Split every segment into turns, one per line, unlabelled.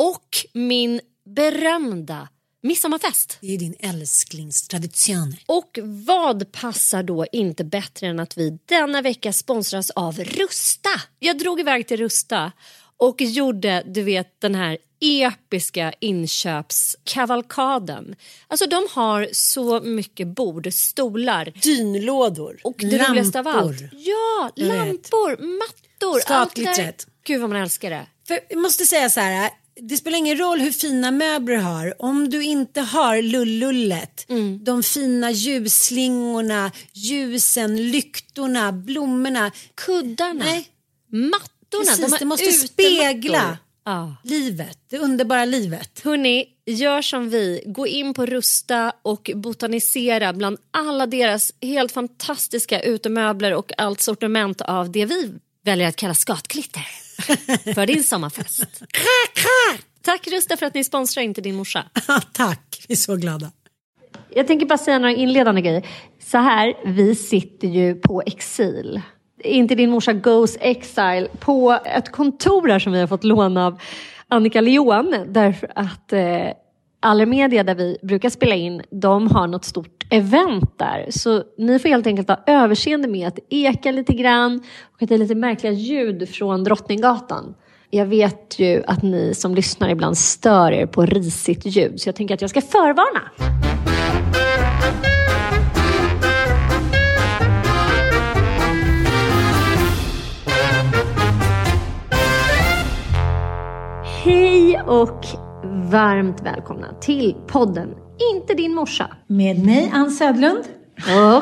Och min berömda midsommarfest.
Det är din älsklingstradition.
Och vad passar då inte bättre än att vi denna vecka sponsras av Rusta? Jag drog iväg till Rusta och gjorde, du vet, den här episka inköpskavalkaden. Alltså de har så mycket bord, stolar.
Dynlådor.
Och det
lampor.
roligaste av allt. Ja,
Jag vet.
lampor, mattor. allt det. Gud vad man älskar det.
För jag måste säga så här. Det spelar ingen roll hur fina möbler du har. Om du inte har lullullet,
Mm.
de fina ljusslingorna, ljusen, lyktorna, blommorna.
Kuddarna,
Nej,
mattorna.
precis.
de
det måste spegla
Ja.
livet, det underbara livet.
Hörni, gör som vi. Gå in på Rusta och botanisera bland alla deras helt fantastiska utemöbler och allt sortiment av det vi väljer att kalla skatklitter för din sommarfest. Tack Rusta för att ni sponsrar Inte din morsa.
Tack, vi är så glada.
Jag tänker bara säga några inledande grejer. Så här, vi sitter ju på exil. Inte din morsa goes exile på ett kontor här som vi har fått låna av Annika Leon därför att eh, Allermedia där vi brukar spela in, de har något stort event där. Så ni får helt enkelt ha överseende med att det ekar lite grann och att det är lite märkliga ljud från Drottninggatan. Jag vet ju att ni som lyssnar ibland stör er på risigt ljud så jag tänker att jag ska förvarna. Hej och varmt välkomna till podden inte din morsa.
Med mig, Ann Södlund.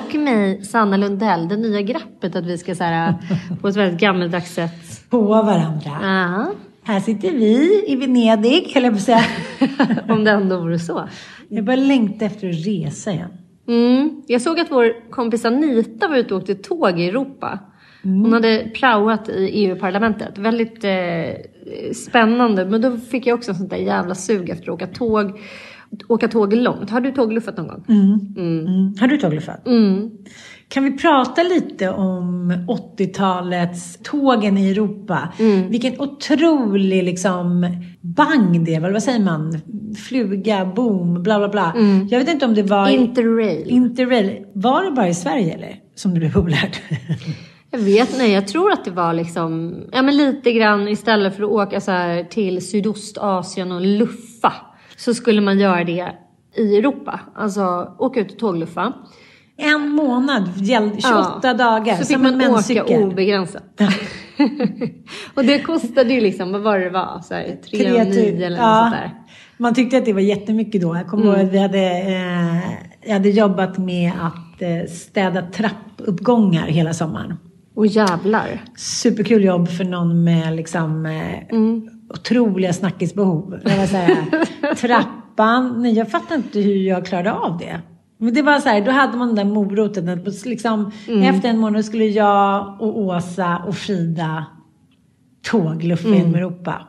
Och mig, Sanna Lundell. Det nya greppet att vi ska så här, på ett väldigt gammeldags sätt.
På varandra.
Ja,
Här sitter vi i Venedig, höll jag på att säga.
om det ändå vore så.
Jag börjar längta efter att resa igen.
Mm. Jag såg att vår kompis Anita var ute och åkte tåg i Europa. Hon hade praoat i EU-parlamentet. Väldigt eh, spännande. Men då fick jag också sånt där jävla sug efter att åka tåg. Åka tåg långt. Har du tågluffat någon gång?
Mm. Har du tågluffat?
Mm.
Kan vi prata lite om 80-talets tågen i Europa?
Mm.
Vilken otrolig liksom bang det var. Vad säger man? Fluga, boom, bla bla bla. Jag vet inte om det var...
Interrail.
Interrail. Var det bara i Sverige eller? Som det blev populärt?
Jag vet nej, jag tror att det var liksom, ja men lite grann istället för att åka så här till Sydostasien och luffa. Så skulle man göra det i Europa. Alltså åka ut och tågluffa.
en månad, gällde 28
Ja.
dagar.
Så fick man åka
menscykel.
obegränsat. och det kostade ju liksom, vad var det var? Så här, 3 och 9 eller något
Ja.
sånt där.
Man tyckte att det var jättemycket då. Jag kommer
Mm.
ihåg att vi hade, eh, jag hade jobbat med att eh, städa trappuppgångar hela sommaren.
Och jävlar.
Superkul jobb för någon med liksom eh,
Mm.
Otroliga snackisbehov. Jag var så här, trappan, nej jag fattar inte hur jag klarade av det. Men det var så här, då hade man den där moroten. Liksom, Efter en månad skulle jag och Åsa och Frida tågluffa genom Europa.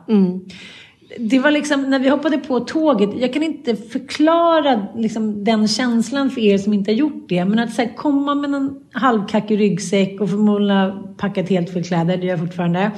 Det var liksom, när vi hoppade på tåget, jag kan inte förklara liksom, den känslan för er som inte har gjort det. Men att så här, komma med en halvkackig ryggsäck och förmodligen ha packat helt fel kläder, det gör jag fortfarande.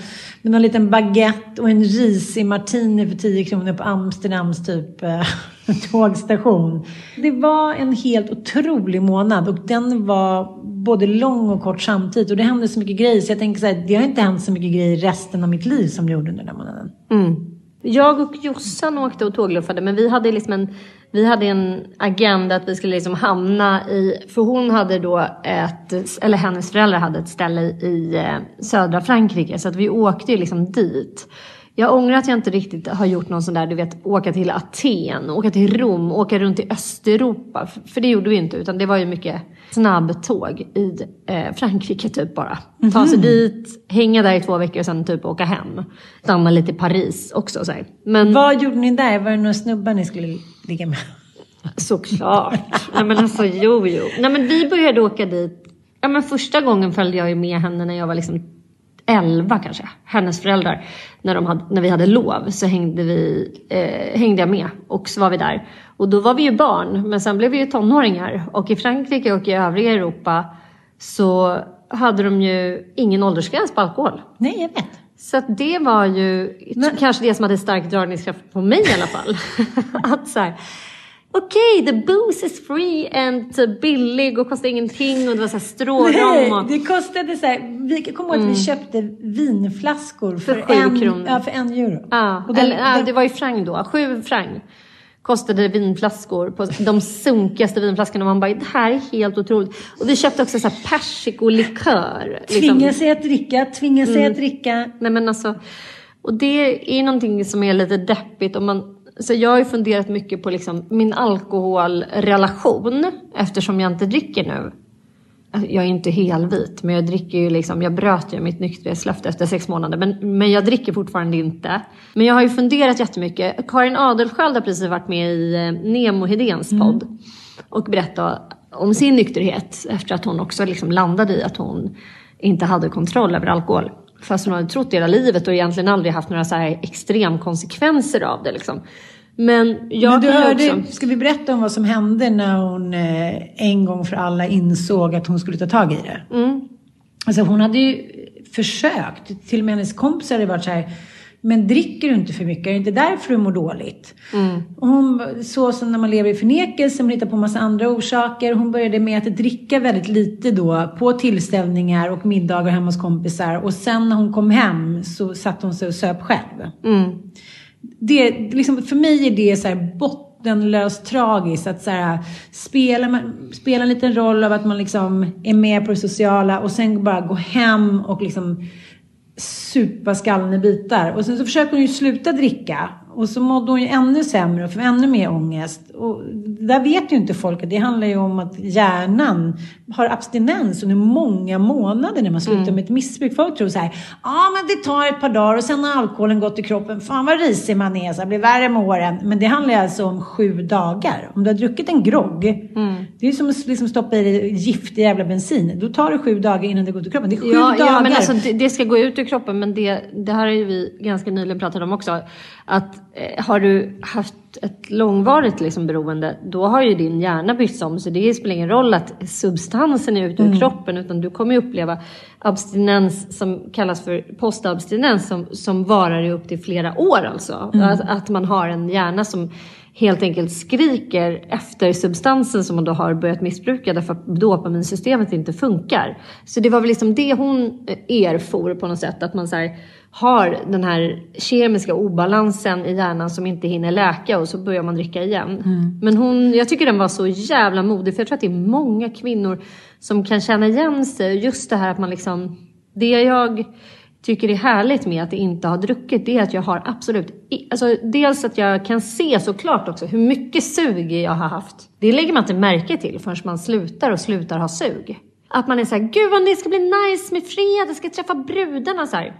Med någon liten baguette och en risig martini för 10 kronor på Amsterdams typ eh, tågstation. Det var en helt otrolig månad och den var både lång och kort samtidigt. Och det hände så mycket grejer så jag tänker så här, det har inte hänt så mycket grejer resten av mitt liv som det gjorde under den månaden. månaden.
Jag och Jossan åkte och tågluffade men vi hade liksom en, vi hade en agenda att vi skulle liksom hamna i, för hon hade då ett, eller hennes föräldrar hade ett ställe i eh, södra Frankrike så att vi åkte ju liksom dit. Jag ångrar att jag inte riktigt har gjort någon sån där, du vet, åka till Aten, åka till Rom, åka runt i Östeuropa. För, för det gjorde vi inte, utan det var ju mycket snabbtåg i eh, Frankrike typ bara. Ta sig dit, hänga där i två veckor och sen typ åka hem. Stanna lite i Paris också så här. Men
Vad gjorde ni där? Var det några snubbar ni skulle ligga med?
såklart. Nej men alltså jo jo. Nej men vi började åka dit. Ja men första gången följde jag ju med henne när jag var liksom 11 kanske. Hennes föräldrar. När, de hade, när vi hade lov så hängde, vi, eh, hängde jag med och så var vi där. Och då var vi ju barn men sen blev vi ju tonåringar. Och i Frankrike och i övriga Europa så hade de ju ingen åldersgräns på alkohol.
Nej, jag vet.
Så det var ju kanske det som hade stark dragningskraft på mig i alla fall. att så här, okej, the booze is free and uh, billig och kostar ingenting och det var så här strårom
Nej,
och...
det kostade så här, vi kommer ihåg att vi köpte vinflaskor för,
Mm. För
en,
kronor.
Ja, för en euro.
Ja, eller, ja,
den-
det var ju frang då, sju frang kostade vinflaskor på de sunkigaste vinflaskorna. Man bara, det här är helt otroligt. Och vi köpte också så här persikolikör. liksom.
Tvinga sig att dricka, tvinga sig
Mm.
att dricka.
Nej men alltså, och det är någonting som är lite deppigt. Om man, så jag har ju funderat mycket på liksom min alkoholrelation eftersom jag inte dricker nu. Jag är inte helvit, men jag dricker ju liksom, jag bröt ju mitt nykterhetslöfte efter sex månader. Men, men jag dricker fortfarande inte. Men jag har ju funderat jättemycket. Karin Adelsköld har precis varit med i eh, Nemo Hedéns podd. Och berättat om sin nykterhet efter att hon också liksom landade i att hon inte hade kontroll över alkohol. Fast hon hade trott det hela livet och egentligen aldrig haft några så här extremkonsekvenser av det. Liksom. Men jag
Men du hörde,
också...
ska vi berätta om vad som hände när hon eh, en gång för alla insåg att hon skulle ta tag i det?
Mm.
Alltså hon hade ju försökt, till och med hennes kompisar hade varit så här, men dricker du inte för mycket? Är det inte därför du mår dåligt?
Mm.
Hon, så som när man lever i förnekelse, man hittar på massa andra orsaker. Hon började med att dricka väldigt lite då på tillställningar och middagar hemma hos kompisar. Och sen när hon kom hem så satt hon sig och söp själv. Det, liksom, för mig är det så här bottenlöst tragiskt att så här, spela, man- spela en liten roll av att man liksom är med på det sociala och sen bara gå hem och liksom supa skallen i bitar. Och sen så försöker hon ju sluta dricka. Och så mådde hon ju ännu sämre och får ännu mer ångest. Och där vet ju inte folk att det handlar ju om att hjärnan har abstinens under många månader när man slutar med ett missbruk. Folk tror så här, ja men det tar ett par dagar och sen har alkoholen gått i kroppen. Fan vad risig man är, så blir värre med åren. Men det handlar alltså om sju dagar. Om du har druckit en grogg, det är ju som att liksom stoppa i dig giftig jävla bensin. Då tar det sju dagar innan det går ut i kroppen. Det är sju
Ja,
dagar.
ja men alltså, det, det ska gå ut ur kroppen men det, det här har ju vi ganska nyligen pratat om också. Att eh, har du haft ett långvarigt liksom, beroende då har ju din hjärna bytts om så det spelar ingen roll att substansen är ute ur kroppen utan du kommer uppleva abstinens som kallas för postabstinens som, som varar i upp till flera år alltså. Att, att man har en hjärna som helt enkelt skriker efter substansen som man då har börjat missbruka därför att dopaminsystemet inte funkar. Så det var väl liksom det hon erfor på något sätt, att man så här, har den här kemiska obalansen i hjärnan som inte hinner läka och så börjar man dricka igen. Men hon, jag tycker den var så jävla modig för jag tror att det är många kvinnor som kan känna igen sig. Just det här att man liksom, det jag tycker är härligt med att inte ha druckit det är att jag har absolut, alltså dels att jag kan se såklart också hur mycket sug jag har haft. Det lägger man inte märke till förrän man slutar och slutar ha sug. Att man är så här, gud vad det ska bli nice med fredag, ska träffa brudarna så här.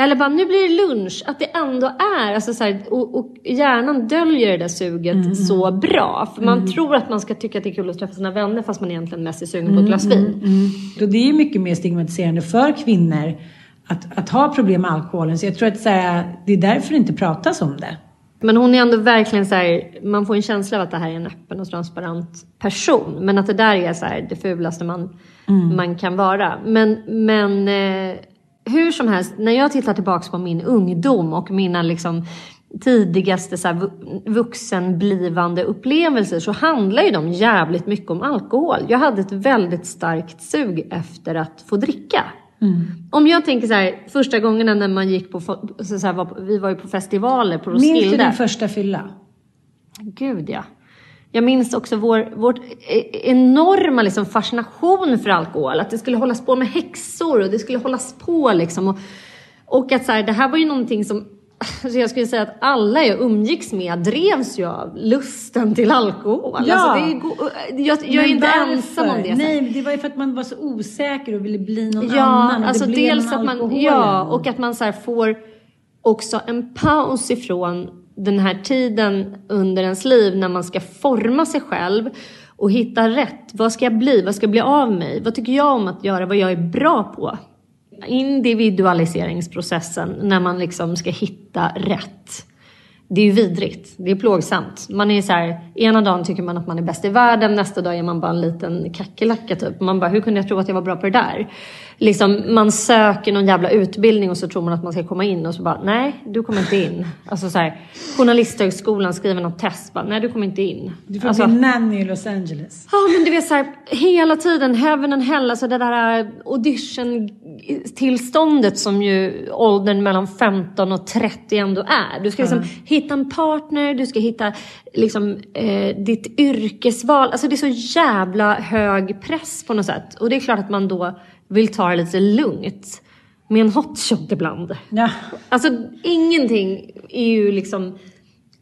Eller bara, nu blir det lunch. Att det ändå är, alltså så här, och, och hjärnan döljer det där suget så bra. För man tror att man ska tycka att det är kul att träffa sina vänner fast man egentligen mest är sugen på ett glas vin.
Och det är ju mycket mer stigmatiserande för kvinnor att, att ha problem med alkoholen. Så jag tror att så här, det är därför det inte pratas om det.
Men hon är ändå verkligen så här, man får en känsla av att det här är en öppen och transparent person. Men att det där är så här, det fulaste man, man kan vara. Men, men eh, hur som helst, när jag tittar tillbaka på min ungdom och mina liksom tidigaste så här, vu- vuxenblivande upplevelser så handlar ju de jävligt mycket om alkohol. Jag hade ett väldigt starkt sug efter att få dricka. Om jag tänker så här, första gångerna när man gick på, så här, var, på- vi var ju på festivaler på
Minns du
Roskilde.
din första fylla?
Gud ja. Jag minns också vår, vårt e- enorma liksom fascination för alkohol. Att det skulle hållas på med häxor och det skulle hållas på liksom. Och, och att så här, det här var ju någonting som alltså jag skulle säga att alla jag umgicks med drevs ju av lusten till alkohol.
Ja.
Alltså det är, go- jag, jag är inte
varför?
ensam om det.
Nej, men det var ju för att man var så osäker och ville bli någon
Ja,
annan. Och
alltså
det
dels att man, ja, och att man så får också en paus ifrån den här tiden under ens liv när man ska forma sig själv och hitta rätt. Vad ska jag bli? Vad ska bli av mig? Vad tycker jag om att göra? Vad jag är bra på? Individualiseringsprocessen när man liksom ska hitta rätt. Det är ju vidrigt. Det är plågsamt. Man är så här, ena dagen tycker man att man är bäst i världen, nästa dag är man bara en liten kackerlacka typ. Man bara, hur kunde jag tro att jag var bra på det där? Liksom, man söker någon jävla utbildning och så tror man att man ska komma in och så bara, nej, du kommer inte in. Alltså så här, journalisthögskolan skriver något test, bara, nej du kommer inte in.
Du får
alltså,
bli nanny i Los Angeles.
Ja men du vet såhär, hela tiden heaven and hell, alltså det där audition-tillståndet som ju åldern mellan 15 och 30 ändå är. Du ska liksom hitta en partner, du ska hitta liksom eh, ditt yrkesval. Alltså det är så jävla hög press på något sätt. Och det är klart att man då vill ta det lite lugnt. Med en hotshot ibland.
Ja.
Alltså ingenting är ju liksom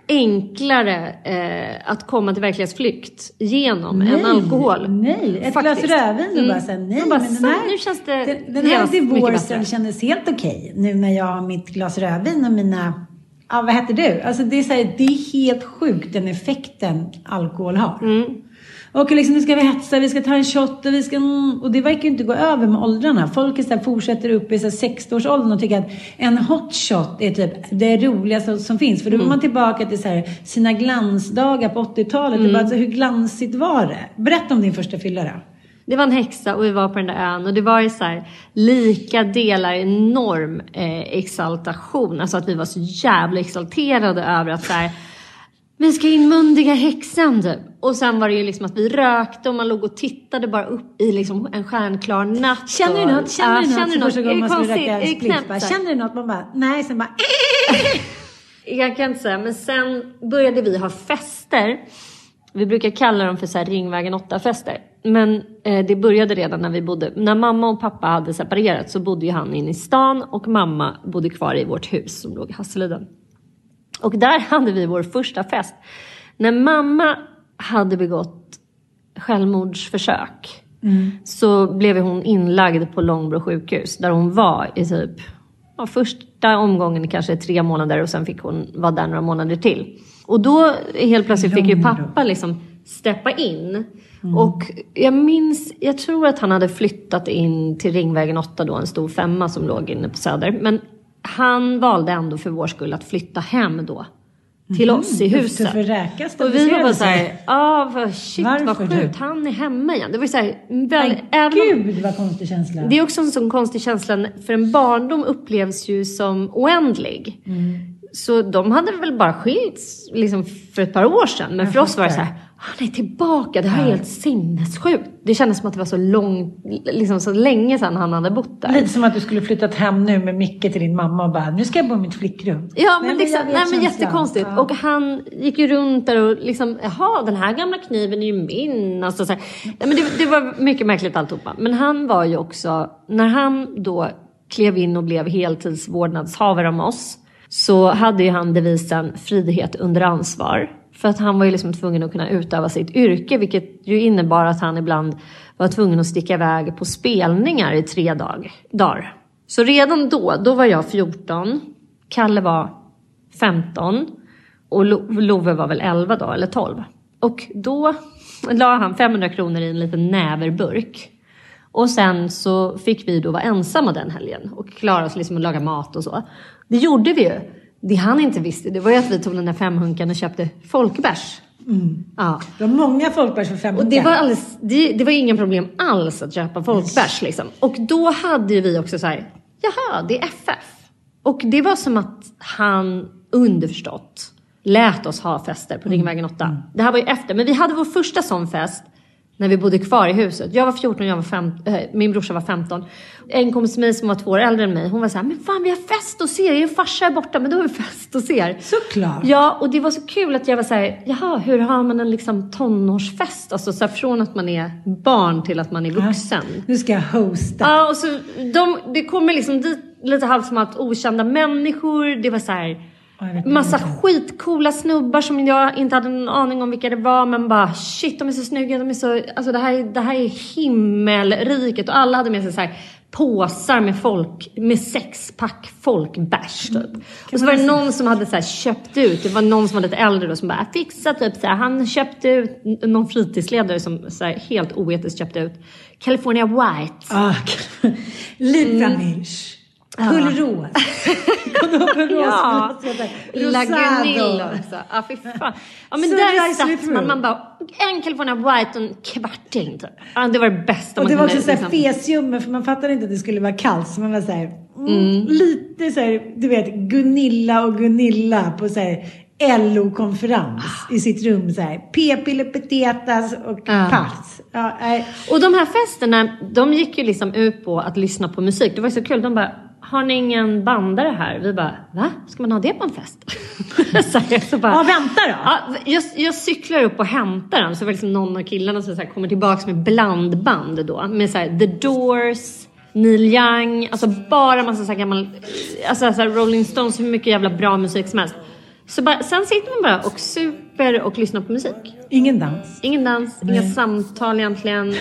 enklare eh, att komma till verklighetsflykt genom än alkohol.
Nej, ett
Faktiskt.
glas rödvin och
Mm.
bara säga nej.
Bara,
men den här,
nu känns det
den, den här divorcen kändes helt okej. Nu när jag har mitt glas rödvin och mina, ja vad heter du? Alltså det är, så här, det är helt sjukt den effekten alkohol har.
Mm.
Och liksom nu ska vi hetsa, vi ska ta en shot och vi ska... mm, Och det verkar ju inte gå över med åldrarna. Folk är så här, fortsätter upp i så här 60-årsåldern och tycker att en hot shot är typ det roligaste som finns. För då
Mm.
är man tillbaka till så här, sina glansdagar på 80-talet.
Mm.
Bara, alltså, hur glansigt var det? Berätta om din första fylla då.
Det var en häxa och vi var på den där ön och det var ju så här lika delar enorm eh, exaltation. Alltså att vi var så jävla exalterade över att så här vi ska inmundiga häxan typ. Och sen var det ju liksom att vi rökte och man låg och tittade bara upp i liksom en stjärnklar natt.
Känner du något? Känner du något? Så första gången man skulle röka
knäppt
bara? Känner du något? Man bara, nej. Sen bara,
Jag kan inte säga, men sen började vi ha fester. Vi brukar kalla dem för så Ringvägen 8-fester. Men eh, det började redan när vi bodde, när mamma och pappa hade separerat så bodde ju han inne i stan och mamma bodde kvar i vårt hus som låg i Hasseludden. Och där hade vi vår första fest. När mamma hade begått självmordsförsök så blev hon inlagd på Långbro sjukhus där hon var i typ ja, första omgången kanske tre månader och sen fick hon vara där några månader till. Och då helt plötsligt fick ju pappa liksom steppa in. Och jag minns, jag tror att han hade flyttat in till Ringvägen 8 då, en stor femma som låg inne på Söder. Men han valde ändå för vår skull att flytta hem då. Till oss i huset.
för
och vi var bara såhär, ja shit
Varför
vad sjukt, han är hemma igen. Det var ju såhär, väl, om,
gud vad konstig känsla.
det är också en sån konstig känsla, för en barndom upplevs ju som oändlig.
Mm.
Så de hade väl bara skilts liksom, för ett par år sedan. Men för oss var det så här, han är tillbaka, det här är helt sinnessjukt. Det kändes som att det var så långt, liksom så länge sedan han hade bott där.
Lite som att du skulle flyttat hem nu med Micke till din mamma och bara, nu ska jag bo i mitt flickrum.
Ja men,
Nej,
liksom, nej, men jättekonstigt.
Ja.
Och han gick ju runt där och liksom, jaha den här gamla kniven är ju min. Alltså, så här. Nej, men det, det var mycket märkligt alltihopa. Men han var ju också, när han då klev in och blev heltidsvårdnadshavare om oss. Så hade ju han devisen frihet under ansvar. För att han var ju liksom tvungen att kunna utöva sitt yrke. Vilket ju innebar att han ibland var tvungen att sticka iväg på spelningar i tre dag, dagar. Så redan då, då var jag 14, Kalle var 15 och Love var väl 11 då, eller 12. Och då la han 500 kronor i en liten näverburk. Och sen så fick vi då vara ensamma den helgen och klara oss liksom att laga mat och så. Det gjorde vi ju. Det han inte visste, det var ju att vi tog den där femhunkan och köpte folkbärs. Ja.
Det var många folkbärs för fem
Och det var, alldeles, det, det var inga problem alls att köpa folkbärs. Liksom. Och då hade ju vi också så här, jaha, det är FF. Och det var som att han underförstått lät oss ha fester på Ringvägen 8. Det här var ju efter, men vi hade vår första sån fest när vi bodde kvar i huset. Jag var 14 jag var fem, äh, min brorsa var 15. En kompis till mig som var två år äldre än mig, hon var så här, men fan vi har fest hos er, er farsa är borta, men då har vi fest hos er.
Såklart.
Ja, och det var så kul att jag var så här, jaha, hur har man en liksom tonårsfest? Alltså så här, från att man är barn till att man är vuxen.
Nu ska jag hosta.
Ja, och så de, det kommer liksom dit lite halvt som att okända människor. Det var så här,
Ja,
massa skitcoola snubbar som jag inte hade någon aning om vilka det var. Men bara shit, de är så snygga. De är så, alltså det här, är- det här är himmelriket. Och alla hade med sig så här påsar med folk, med sexpack folkbärs typ. Och så var det någon som hade så här köpt ut, det var någon som var lite äldre då som bara fixat typ så här, han köpte ut, någon fritidsledare som så här, helt oetiskt köpte ut California White.
Ah, Liv Framish. Gullros.
Ja, La Gunilla också. Ja, fy fan. Ja, men
Så
där satt man, man bara, en California White och en kvarting typ. Ja, det var det bästa
Och
man
det var
kunde,
också
liksom-
fesjummer för man fattade inte att det skulle vara kallt. Så man var såhär, mm, lite såhär, du vet Gunilla och Gunilla på såhär LO-konferens i sitt rum såhär. P-piller, petetas och
Ja.
pass. Ja.
Och de här festerna, de gick ju liksom ut på att lyssna på musik. Det var så kul. De bara, har ni ingen bandare här? Vi bara, va? Ska man ha det på en fest? så här, så bara,
Ja, vänta då.
Ja, jag, jag cyklar upp och hämtar den. Så var liksom någon av killarna som så här kommer tillbaka med blandband då. Med så här, The Doors, Neil Young, alltså bara massa så här gammal, alltså så här Rolling Stones, hur mycket jävla bra musik som helst. Så bara, sen sitter man bara och super och lyssnar på musik.
Ingen dans.
Ingen dans, inga samtal egentligen.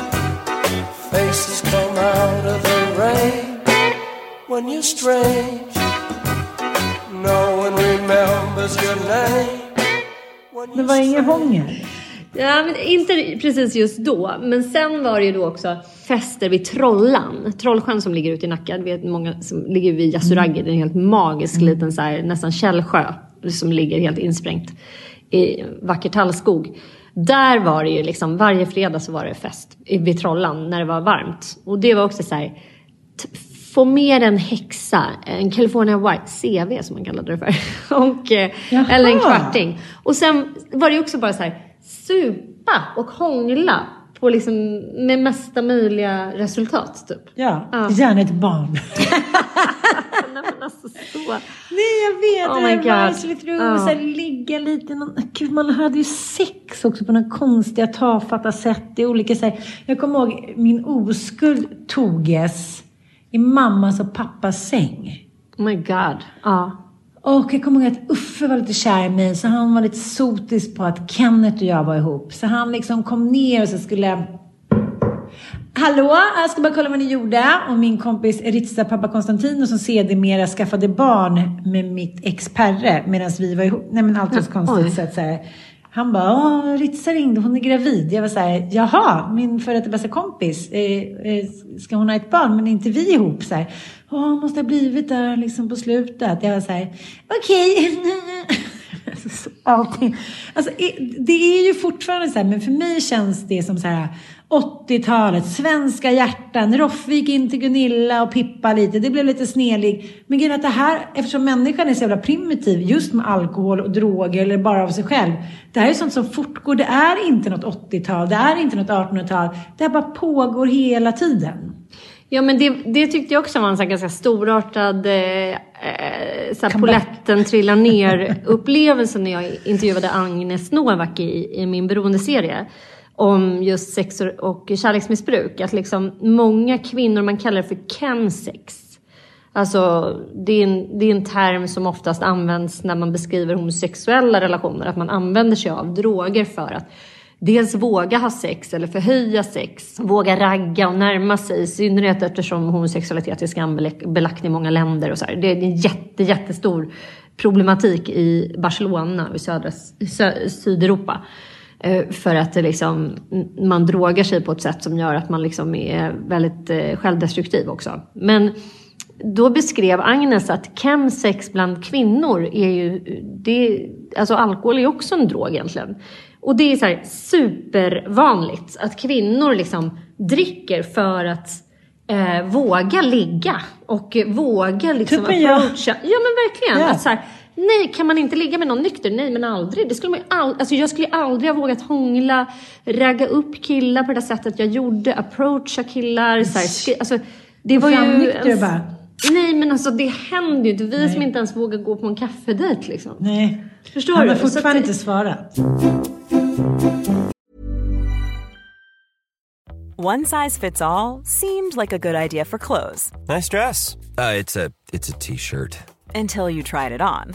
Faces come out of the rain when you're strange. No one remembers your name. When
Det var ingen hångel.
Ja, men inte precis just då. Men sen var det ju då också fester vid Trollan. Trollsjön som ligger ute i Nacka. Vet många som ligger vid Yasuragi. Det är en helt magisk liten så här, nästan källsjö. Som ligger helt insprängt i vacker tallskog. Där var det ju liksom, varje fredag så var det fest i- vid Trollan när det var varmt. Och det var också så här, få med en häxa, en California White, CV som man kallade det för. Och, eh,
Jaha.
eller en kvarting. Och sen var det ju också bara så här, supa och hångla på liksom, med mesta möjliga resultat typ.
Ja,
Ja.
gärna ett barn.
Nej, men alltså, så.
Nej jag vet,
Oh
det
God.
nicely through,
Ja.
så här, ligga lite, någon, gud man hade ju sex också på några konstiga tafatta sätt i olika så här, Jag kommer ihåg min oskuld toges i mammas och pappas säng.
Oh my god. Ja.
Och jag kommer ihåg att Uffe var lite kär i mig så han var lite sotisk på att Kenneth och jag var ihop. Så han liksom kom ner och så skulle Hallå, jag ska bara kolla vad ni gjorde. Och min kompis Ritza, pappa Konstantino, som sedermera skaffade barn med mitt ex Perre medan vi var ihop. Nej men allt var så konstigt. Så att, så här, han bara, Åh, Ritza ringde, hon är gravid. Jag var så här, jaha, min före detta bästa kompis, eh, eh, ska hon ha ett barn men är inte vi ihop? Så här, Åh, måste ha blivit där liksom på slutet. Jag var så här, okej. Alltså, Allting. Alltså, det är ju fortfarande så här, men för mig känns det som så här 80-talet, svenska hjärtan, Roffvik in till Gunilla och Pippa lite. Det blev lite snedig. Men grejen är att det här, eftersom människan är så jävla primitiv just med alkohol och droger eller bara av sig själv. Det här är sånt som fortgår. Det är inte något 80-tal, det är inte något 1800-tal. Det här bara pågår hela tiden.
Ja men det, det tyckte jag också var en så ganska storartad eh, eh, så poletten trillar ner upplevelse när jag intervjuade Agnes Novak i, i min beroendeserie om just sex och, kärleksmissbruk. Att liksom många kvinnor, man kallar det för chemsex. Alltså det är, en, det är en term som oftast används när man beskriver homosexuella relationer. Att man använder sig av droger för att dels våga ha sex eller förhöja sex, våga ragga och närma sig, i synnerhet eftersom homosexualitet är skambelagt i många länder. Och så här. Det är en jätte, jättestor problematik i Barcelona och i södra, sö, Sydeuropa. Eh, för att liksom, man drogar sig på ett sätt som gör att man liksom är väldigt eh, självdestruktiv också. Men då beskrev Agnes att chemsex bland kvinnor är ju, det, alltså alkohol är också en drog egentligen. Och det är så här supervanligt att kvinnor liksom dricker för att eh, våga ligga och våga liksom
Typ jag.
approacha. Ja men verkligen.
Ja.
Att så här, nej, kan man inte ligga med någon nykter? Nej men aldrig. Det skulle man ju all, alltså jag skulle aldrig ha vågat hångla, ragga upp killar på det där sättet jag gjorde, approacha killar. Så här, skri, alltså, det var ju...
nykter
en-
bara.
Nej men alltså det händer ju inte. Vi som inte ens vågar gå på en kaffedejt liksom.
Nej.
Förstår
Han
du?
har
Så att
fortfarande
det-
inte svarat.
One size fits all seemed like a good idea for clothes
Nice dress. Uh, it's a it's a t-shirt.
until you tried it on.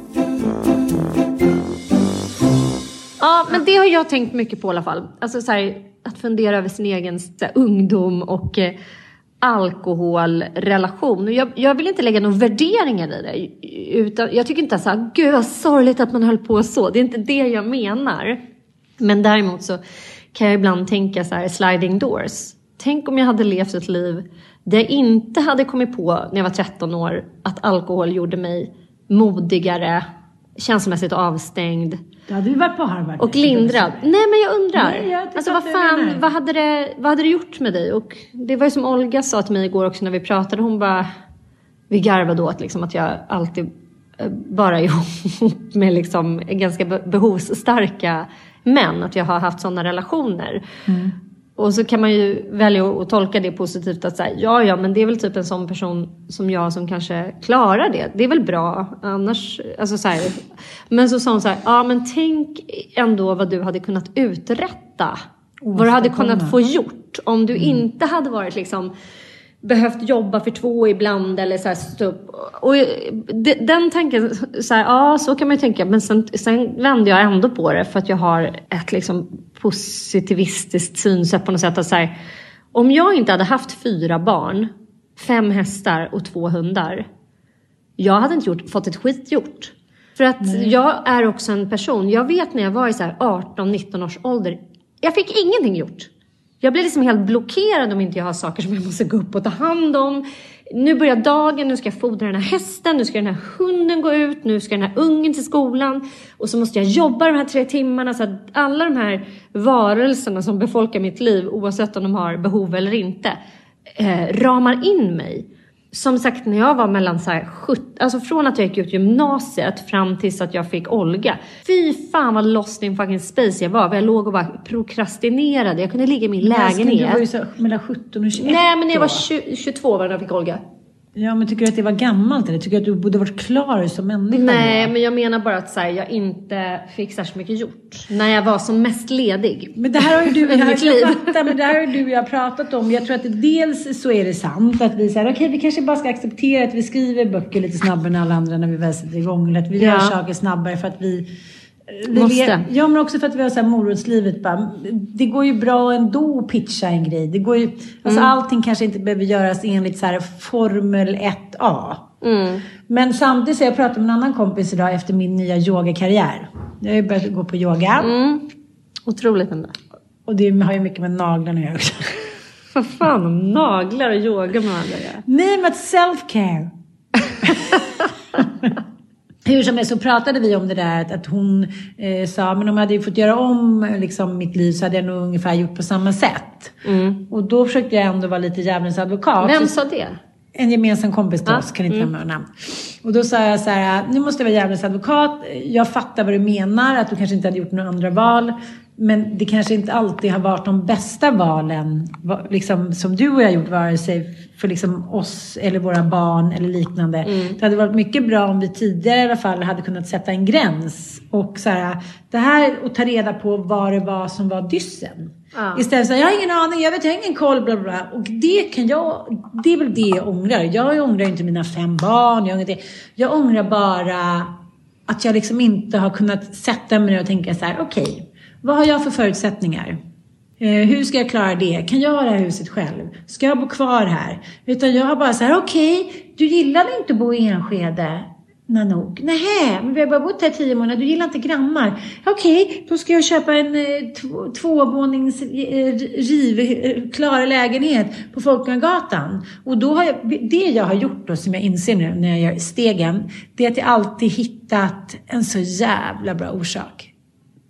Ja, men det har jag tänkt mycket på i alla fall. Alltså så här, att fundera över sin egen så här, ungdom och eh, alkoholrelation. Jag, jag vill inte lägga några värderingar i det. Utan jag tycker inte så här, gud vad sorgligt att man höll på så. Det är inte det jag menar. Men däremot så kan jag ibland tänka så här, sliding doors. Tänk om jag hade levt ett liv där jag inte hade kommit på när jag var 13 år att alkohol gjorde mig modigare, känslomässigt avstängd.
Då hade vi varit på Harvard.
Och lindrad. Nej men jag undrar.
Nej, jag
alltså vad fan, vad hade, det, vad hade det gjort med dig? Och det var ju som Olga sa till mig igår också när vi pratade. Hon bara, vi garvade åt liksom att jag alltid eh, bara är ihop med liksom ganska be- behovsstarka män. Att jag har haft sådana relationer. Och så kan man ju välja att tolka det positivt att säga ja ja men det är väl typ en sån person som jag som kanske klarar det. Det är väl bra annars, alltså så här. Men så sa hon så här, ja men tänk ändå vad du hade kunnat uträtta. Vad du hade kunnat få gjort om du inte hade varit liksom behövt jobba för två ibland eller så här stå upp. Och de- den tanken, så här, ja så kan man ju tänka. Men sen, sen vände jag ändå på det för att jag har ett liksom positivistiskt synsätt på något sätt. Att så här, om jag inte hade haft fyra barn, fem hästar och två hundar. Jag hade inte gjort, fått ett skit gjort. För att jag är också en person, jag vet när jag var i så här 18-19 års ålder, jag fick ingenting gjort. Jag blir liksom helt blockerad om inte jag har saker som jag måste gå upp och ta hand om. Nu börjar dagen, nu ska jag fodra den här hästen, nu ska den här hunden gå ut, nu ska den här ungen till skolan. Och så måste jag jobba de här tre timmarna. Så att alla de här varelserna som befolkar mitt liv, oavsett om de har behov eller inte, eh, ramar in mig. Som sagt, när jag var mellan så här 70, alltså från att jag gick ut gymnasiet fram tills att jag fick Olga. Fy fan vad lost in fucking space jag var. Jag låg och bara prokrastinerade. Jag kunde ligga i min lägenhet.
Du var ju så mellan 17 och 21
Nej, men när jag var
då.
20, 22 var det när jag fick Olga.
Ja, men tycker du att det var gammalt eller tycker du att du borde varit klar som människa?
Nej, men jag menar bara att så här, jag inte fick särskilt mycket gjort. När jag var som mest ledig.
Men det här har ju du, jag, fattar, men det här har du och jag pratat om. Jag tror att dels så är det sant att vi säger okej, vi kanske bara ska acceptera att vi skriver böcker lite snabbare än alla andra när vi väl sätter igång. Eller att vi gör
Ja.
saker snabbare för att vi
Måste.
ja, men också för att vi har så här morotslivet. Bara. Det går ju bra ändå att pitcha en grej. Det går ju, alltså
Mm.
Allting kanske inte behöver göras enligt så här Formel 1A.
Mm.
Men samtidigt så jag pratat med en annan kompis idag efter min nya yogakarriär. Jag har ju börjat gå på yoga.
Mm. Otroligt ändå.
Och det har ju mycket med naglarna att göra också.
Vad fan om naglar och yoga med varandra?
Nej, men self-care. Hur som helst så pratade vi om det där att, att hon eh, sa, men om jag hade fått göra om liksom, mitt liv så hade jag nog ungefär gjort på samma sätt. Och då försökte jag ändå vara lite djävulens advokat.
Vem sa det?
En gemensam kompis till
Ja,
oss, kan inte
mm.
nämna namn. Och då sa jag så här, nu måste jag vara djävulens advokat. Jag fattar vad du menar, att du kanske inte hade gjort några andra val. Men det kanske inte alltid har varit de bästa valen va- liksom, som du och jag gjort, vare sig för liksom oss eller våra barn eller liknande.
Mm.
Det hade varit mycket bra om vi tidigare i alla fall hade kunnat sätta en gräns. Och så här, det här och ta reda på vad det var som var dyssen.
Ja.
Istället för att jag har ingen aning, jag vet, jag har ingen koll, bla bla bla. Och det kan jag, det är väl det jag ångrar. Jag ångrar inte mina fem barn, jag ångrar, jag ångrar bara att jag liksom inte har kunnat sätta mig ner och tänka så här, okej, vad har jag för förutsättningar? Eh, hur ska jag klara det? Kan jag ha det här huset själv? Ska jag bo kvar här? Utan jag har bara så här, okej, du gillade inte att bo i Enskede. Nanook. Nähä, men vi har bara bott här tio månader. Du gillar inte grannar. Okej, då ska jag köpa en eh, två, tvåvånings eh, klar lägenhet på Folkungagatan. Och då har jag, det jag har gjort då, som jag inser nu när jag gör stegen, det är att jag alltid hittat en så jävla bra orsak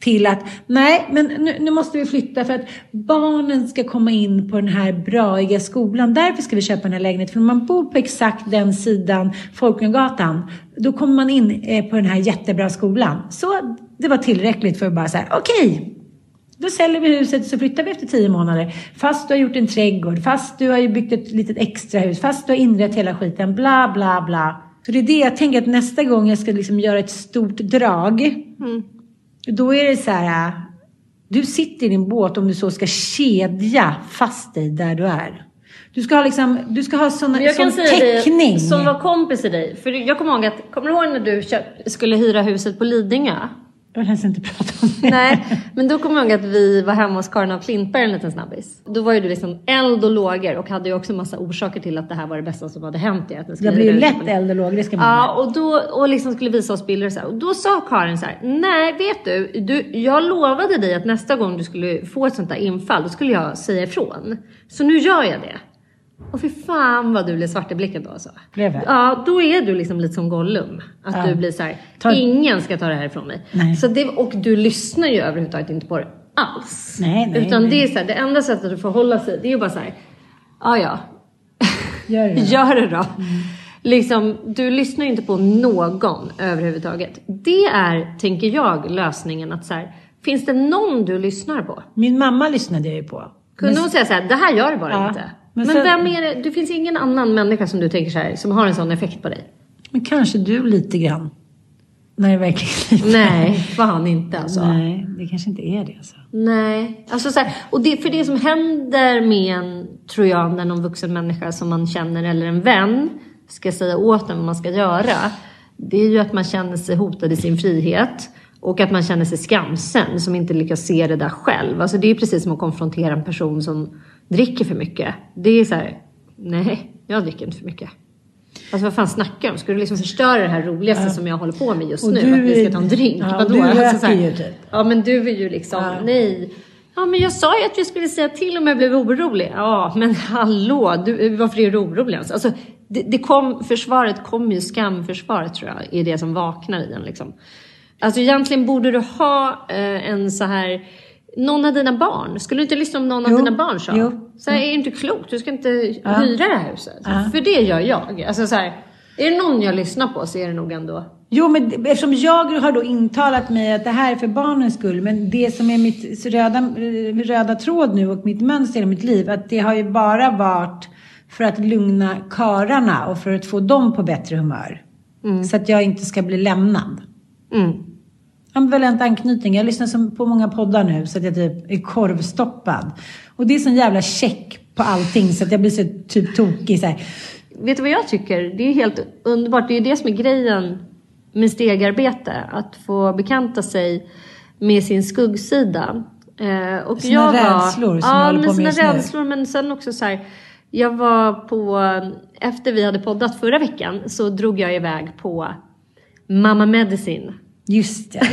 till att nej, men nu, nu måste vi flytta för att barnen ska komma in på den här braiga skolan. Därför ska vi köpa den här lägenheten. För om man bor på exakt den sidan Folkungagatan, då kommer man in eh, på den här jättebra skolan. Så det var tillräckligt för att bara säga okej, då säljer vi huset så flyttar vi efter tio månader. Fast du har gjort en trädgård, fast du har ju byggt ett litet extra hus, fast du har inrett hela skiten, bla bla bla. Så det är det jag tänker att nästa gång jag ska liksom göra ett stort drag, mm då är det så här, du sitter i din båt om du så ska kedja fast dig där du är. Du ska ha liksom, du ska ha
Men jag kan
sån
säga
täckning.
det som var kompis till dig. För jag kommer ihåg att, kommer du ihåg när du köp, skulle hyra huset på Lidingö?
Jag vill helst inte prata om det.
Nej, men då kommer jag ihåg att vi var hemma hos Karin af Klintberg en liten snabbis. Då var ju du liksom eld och lågor och hade ju också massa orsaker till att det här var det bästa som hade hänt. Att
Jag blir ju lätt eld och låg, det ska man
Ja, och, då, och liksom skulle visa oss bilder och så här. Och då sa Karin så här, nej vet du, du, jag lovade dig att nästa gång du skulle få ett sånt där infall, då skulle jag säga ifrån. Så nu gör jag det. Och för fan vad du blev svart i blicken då alltså.
Blev jag?
Ja, då är du liksom lite som Gollum. Att
Ja.
du blir så här,
Ta-
ingen ska ta det här ifrån mig.
Nej.
Så det, och du lyssnar ju överhuvudtaget inte på det alls.
Nej, nej,
Utan
nej.
det är så här, det enda sättet att förhålla sig, det är ju bara så här, ja ja,
Gör det.
Gör det då. Liksom, du lyssnar ju inte på någon överhuvudtaget. Det är, tänker jag, lösningen att så här, finns det någon du lyssnar på?
Min mamma lyssnade jag ju på.
Kunde hon säga så här, det här gör du bara
Ja,
inte.
Men
Men,
sen-
vem är det? Det finns ingen annan människa som du tänker så här, som har en sån effekt på dig.
Men kanske du lite grann. När det verkligen är
Nej, fan inte alltså.
Nej, det kanske inte är det alltså.
Nej, alltså så här, och det, för det som händer med en, tror jag, när någon vuxen människa som man känner eller en vän ska säga åt en vad man ska göra. Det är ju att man känner sig hotad i sin frihet och att man känner sig skamsen som inte lyckas se det där själv. Alltså det är precis som att konfrontera en person som dricker för mycket. Det är så här, nej, jag dricker inte för mycket. Alltså vad fan snackar du om? Ska du liksom förstöra det här roligaste som jag håller på med just
Och
nu?
du
Att vi ska ta en drink?
ja,
Vadå?
du
Alltså så här-
typ.
Ja men du är ju liksom, nej. Ja men jag sa ju att jag skulle säga till om jag blev orolig. Ja men hallå, du, varför är du orolig? Alltså, det, det kom, försvaret kom ju, skamförsvaret tror jag, är det som vaknar i den liksom. Alltså egentligen borde du ha eh, en så här, någon av dina barn, skulle du inte lyssna om någon
Jo,
av dina barn sa?
jo.
Så här, är det inte klokt? Du ska inte
Ja.
hyra det här huset.
Ja.
För det gör jag. Alltså så här, är det någon jag lyssnar på så är det nog ändå...
Jo, men eftersom jag har då intalat mig att det här är för barnens skull, men det som är mitt röda, röda tråd nu och mitt mönster i mitt liv, att det har ju bara varit för att lugna kararna och för att få dem på bättre humör. Så att jag inte ska bli lämnad.
Mm.
Ambivalent anknytning. Jag lyssnar på många poddar nu så att jag typ är korvstoppad. Och det är sån jävla check på allting så att jag blir så typ tokig så här.
Vet du vad jag tycker? Det är helt underbart. Det är det som är grejen med stegarbete. Att få bekanta sig med sin skuggsida. Eh, och
Sina
jag var,
rädslor som
ja,
jag håller på med
sina
just nu.
rädslor. Men sen också så här. Jag var på, efter vi hade poddat förra veckan så drog jag iväg på Mamma Medicine.
Just det.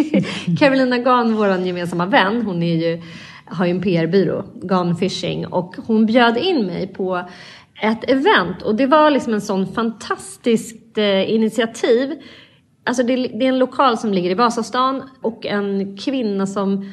Carolina Gahn, vår gemensamma vän, hon är ju, har ju en PR-byrå, Gahn Fishing, och hon bjöd in mig på ett event och det var liksom en sån fantastiskt eh, initiativ. Alltså det, det är en lokal som ligger i Vasastan och en kvinna som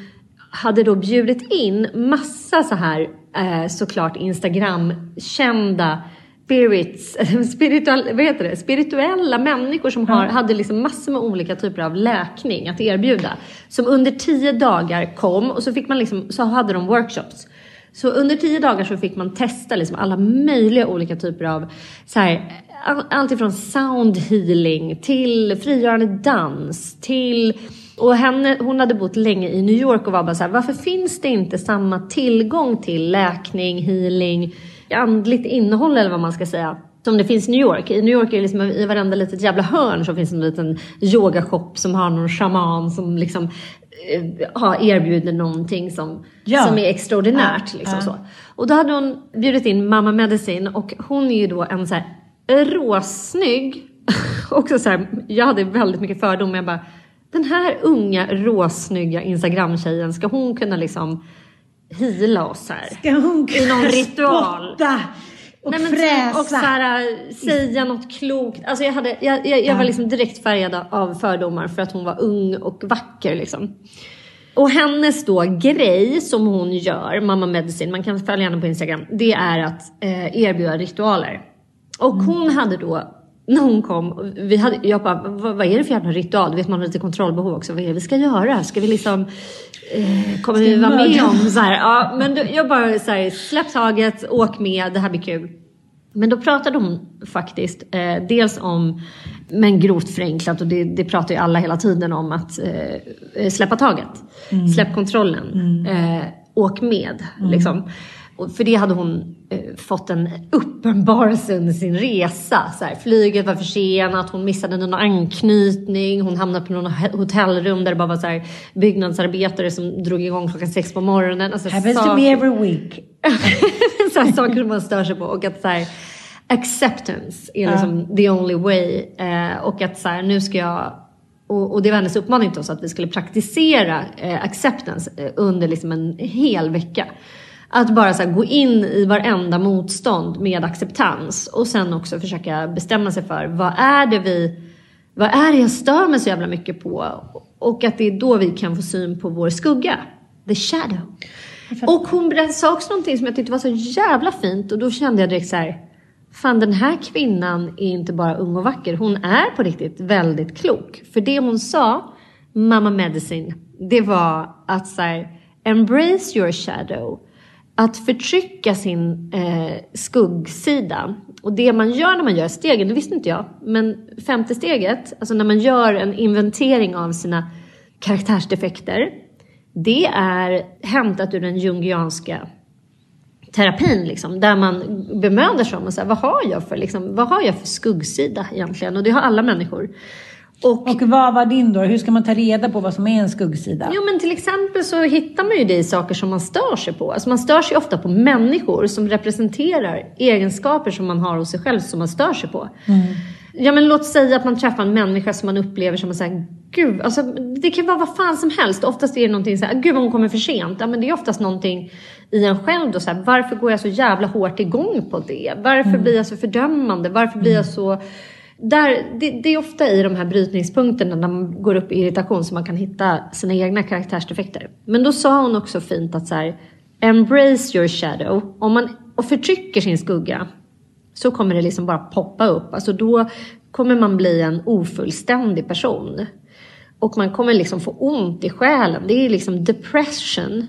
hade då bjudit in massa så här eh, såklart Instagram-kända spirits, spiritual, vad heter det? spirituella människor som har, hade liksom massor med olika typer av läkning att erbjuda. Som under tio dagar kom och så, fick man liksom, så hade de workshops. Så under tio dagar så fick man testa liksom alla möjliga olika typer av så här, all- allt ifrån sound healing till frigörande dans till och henne, hon hade bott länge i New York och var bara så här, varför finns det inte samma tillgång till läkning, healing, andligt innehåll eller vad man ska säga som det finns i New York. I New York är det liksom i varenda litet jävla hörn så finns en liten yogashop som har någon shaman som liksom eh, har erbjuder någonting som,
Ja.
som är extraordinärt.
Ja,
Liksom
ja.
Så. Och då hade hon bjudit in Mamma Medicine och hon är ju då en så här råsnygg, också så här, jag hade väldigt mycket fördomar. Jag bara, den här unga råsnygga Instagram-tjejen, ska hon kunna liksom heala oss här?
Ska hon
I någon ritual?
spotta och
Nej, men
fräsa?
Och så här, äh, säga något klokt. Alltså jag, hade, jag, jag, jag var liksom direkt färgad av fördomar för att hon var ung och vacker. Liksom. Och hennes då grej som hon gör, Mamma Medicine, man kan följa henne på Instagram, det är att eh, erbjuda ritualer. Och hon hade då, när hon kom, vi hade, jag bara, vad, vad är det för jävla ritual? Du vet man har lite kontrollbehov också. Vad är det vi ska göra? Ska vi liksom, eh, kommer vi vara med om så här? Ja, men då, jag bara så här, släpp taget, åk med, det här blir kul. Men då pratade hon faktiskt eh, dels om, men grovt förenklat och det, det pratar ju alla hela tiden om att eh, släppa taget. Släpp kontrollen. Eh, åk med. Liksom. Och för det hade hon eh, fått en uppenbarelse under sin resa. Så här, flyget var försenat, hon missade någon anknytning, hon hamnade på något he- hotellrum där det bara var så här, byggnadsarbetare som drog igång klockan sex på morgonen. Alltså,
Happens to
saker-
me every week.
så här saker man stör sig på. Och att så här, acceptance är liksom the only way. Eh, och att så här, nu ska jag och, och det var hennes uppmaning till oss att vi skulle praktisera eh, acceptance eh, under liksom en hel vecka. Att bara så gå in i varenda motstånd med acceptans och sen också försöka bestämma sig för vad är det vi vad är det jag stör mig så jävla mycket på? Och att det är då vi kan få syn på vår skugga. The shadow. Och hon sa också någonting som jag tyckte var så jävla fint och då kände jag direkt så här. Fan den här kvinnan är inte bara ung och vacker, hon är på riktigt väldigt klok. För det hon sa, Mamma Medicine, det var att så här, embrace your shadow. Att förtrycka sin eh, skuggsida. Och det man gör när man gör stegen, det visste inte jag, men femte steget, alltså när man gör en inventering av sina karaktärsdefekter, det är hämtat ur den jungianska terapin liksom, där man bemödar sig om och säger, vad har jag för, liksom, vad har jag för skuggsida egentligen? Och det har alla människor. Och,
Och vad var din då? Hur ska man ta reda på vad som är en skuggsida?
Jo men till exempel så hittar man ju det i saker som man stör sig på. Alltså man stör sig ofta på människor som representerar egenskaper som man har hos sig själv som man stör sig på. Ja men låt säga att man träffar en människa som man upplever som säga, gud, alltså det kan vara vad fan som helst. Oftast är det någonting så här, gud hon kommer för sent. Ja men det är oftast någonting i en själv då så här, varför går jag så jävla hårt igång på det? Varför blir jag så fördömande? Varför blir jag så där, det, det är ofta i de här brytningspunkterna när man går upp i irritation som man kan hitta sina egna karaktärsdefekter. Men då sa hon också fint att så här, embrace your shadow. Om man och förtrycker sin skugga så kommer det liksom bara poppa upp. Alltså då kommer man bli en ofullständig person. Och man kommer liksom få ont i själen. Det är liksom depression,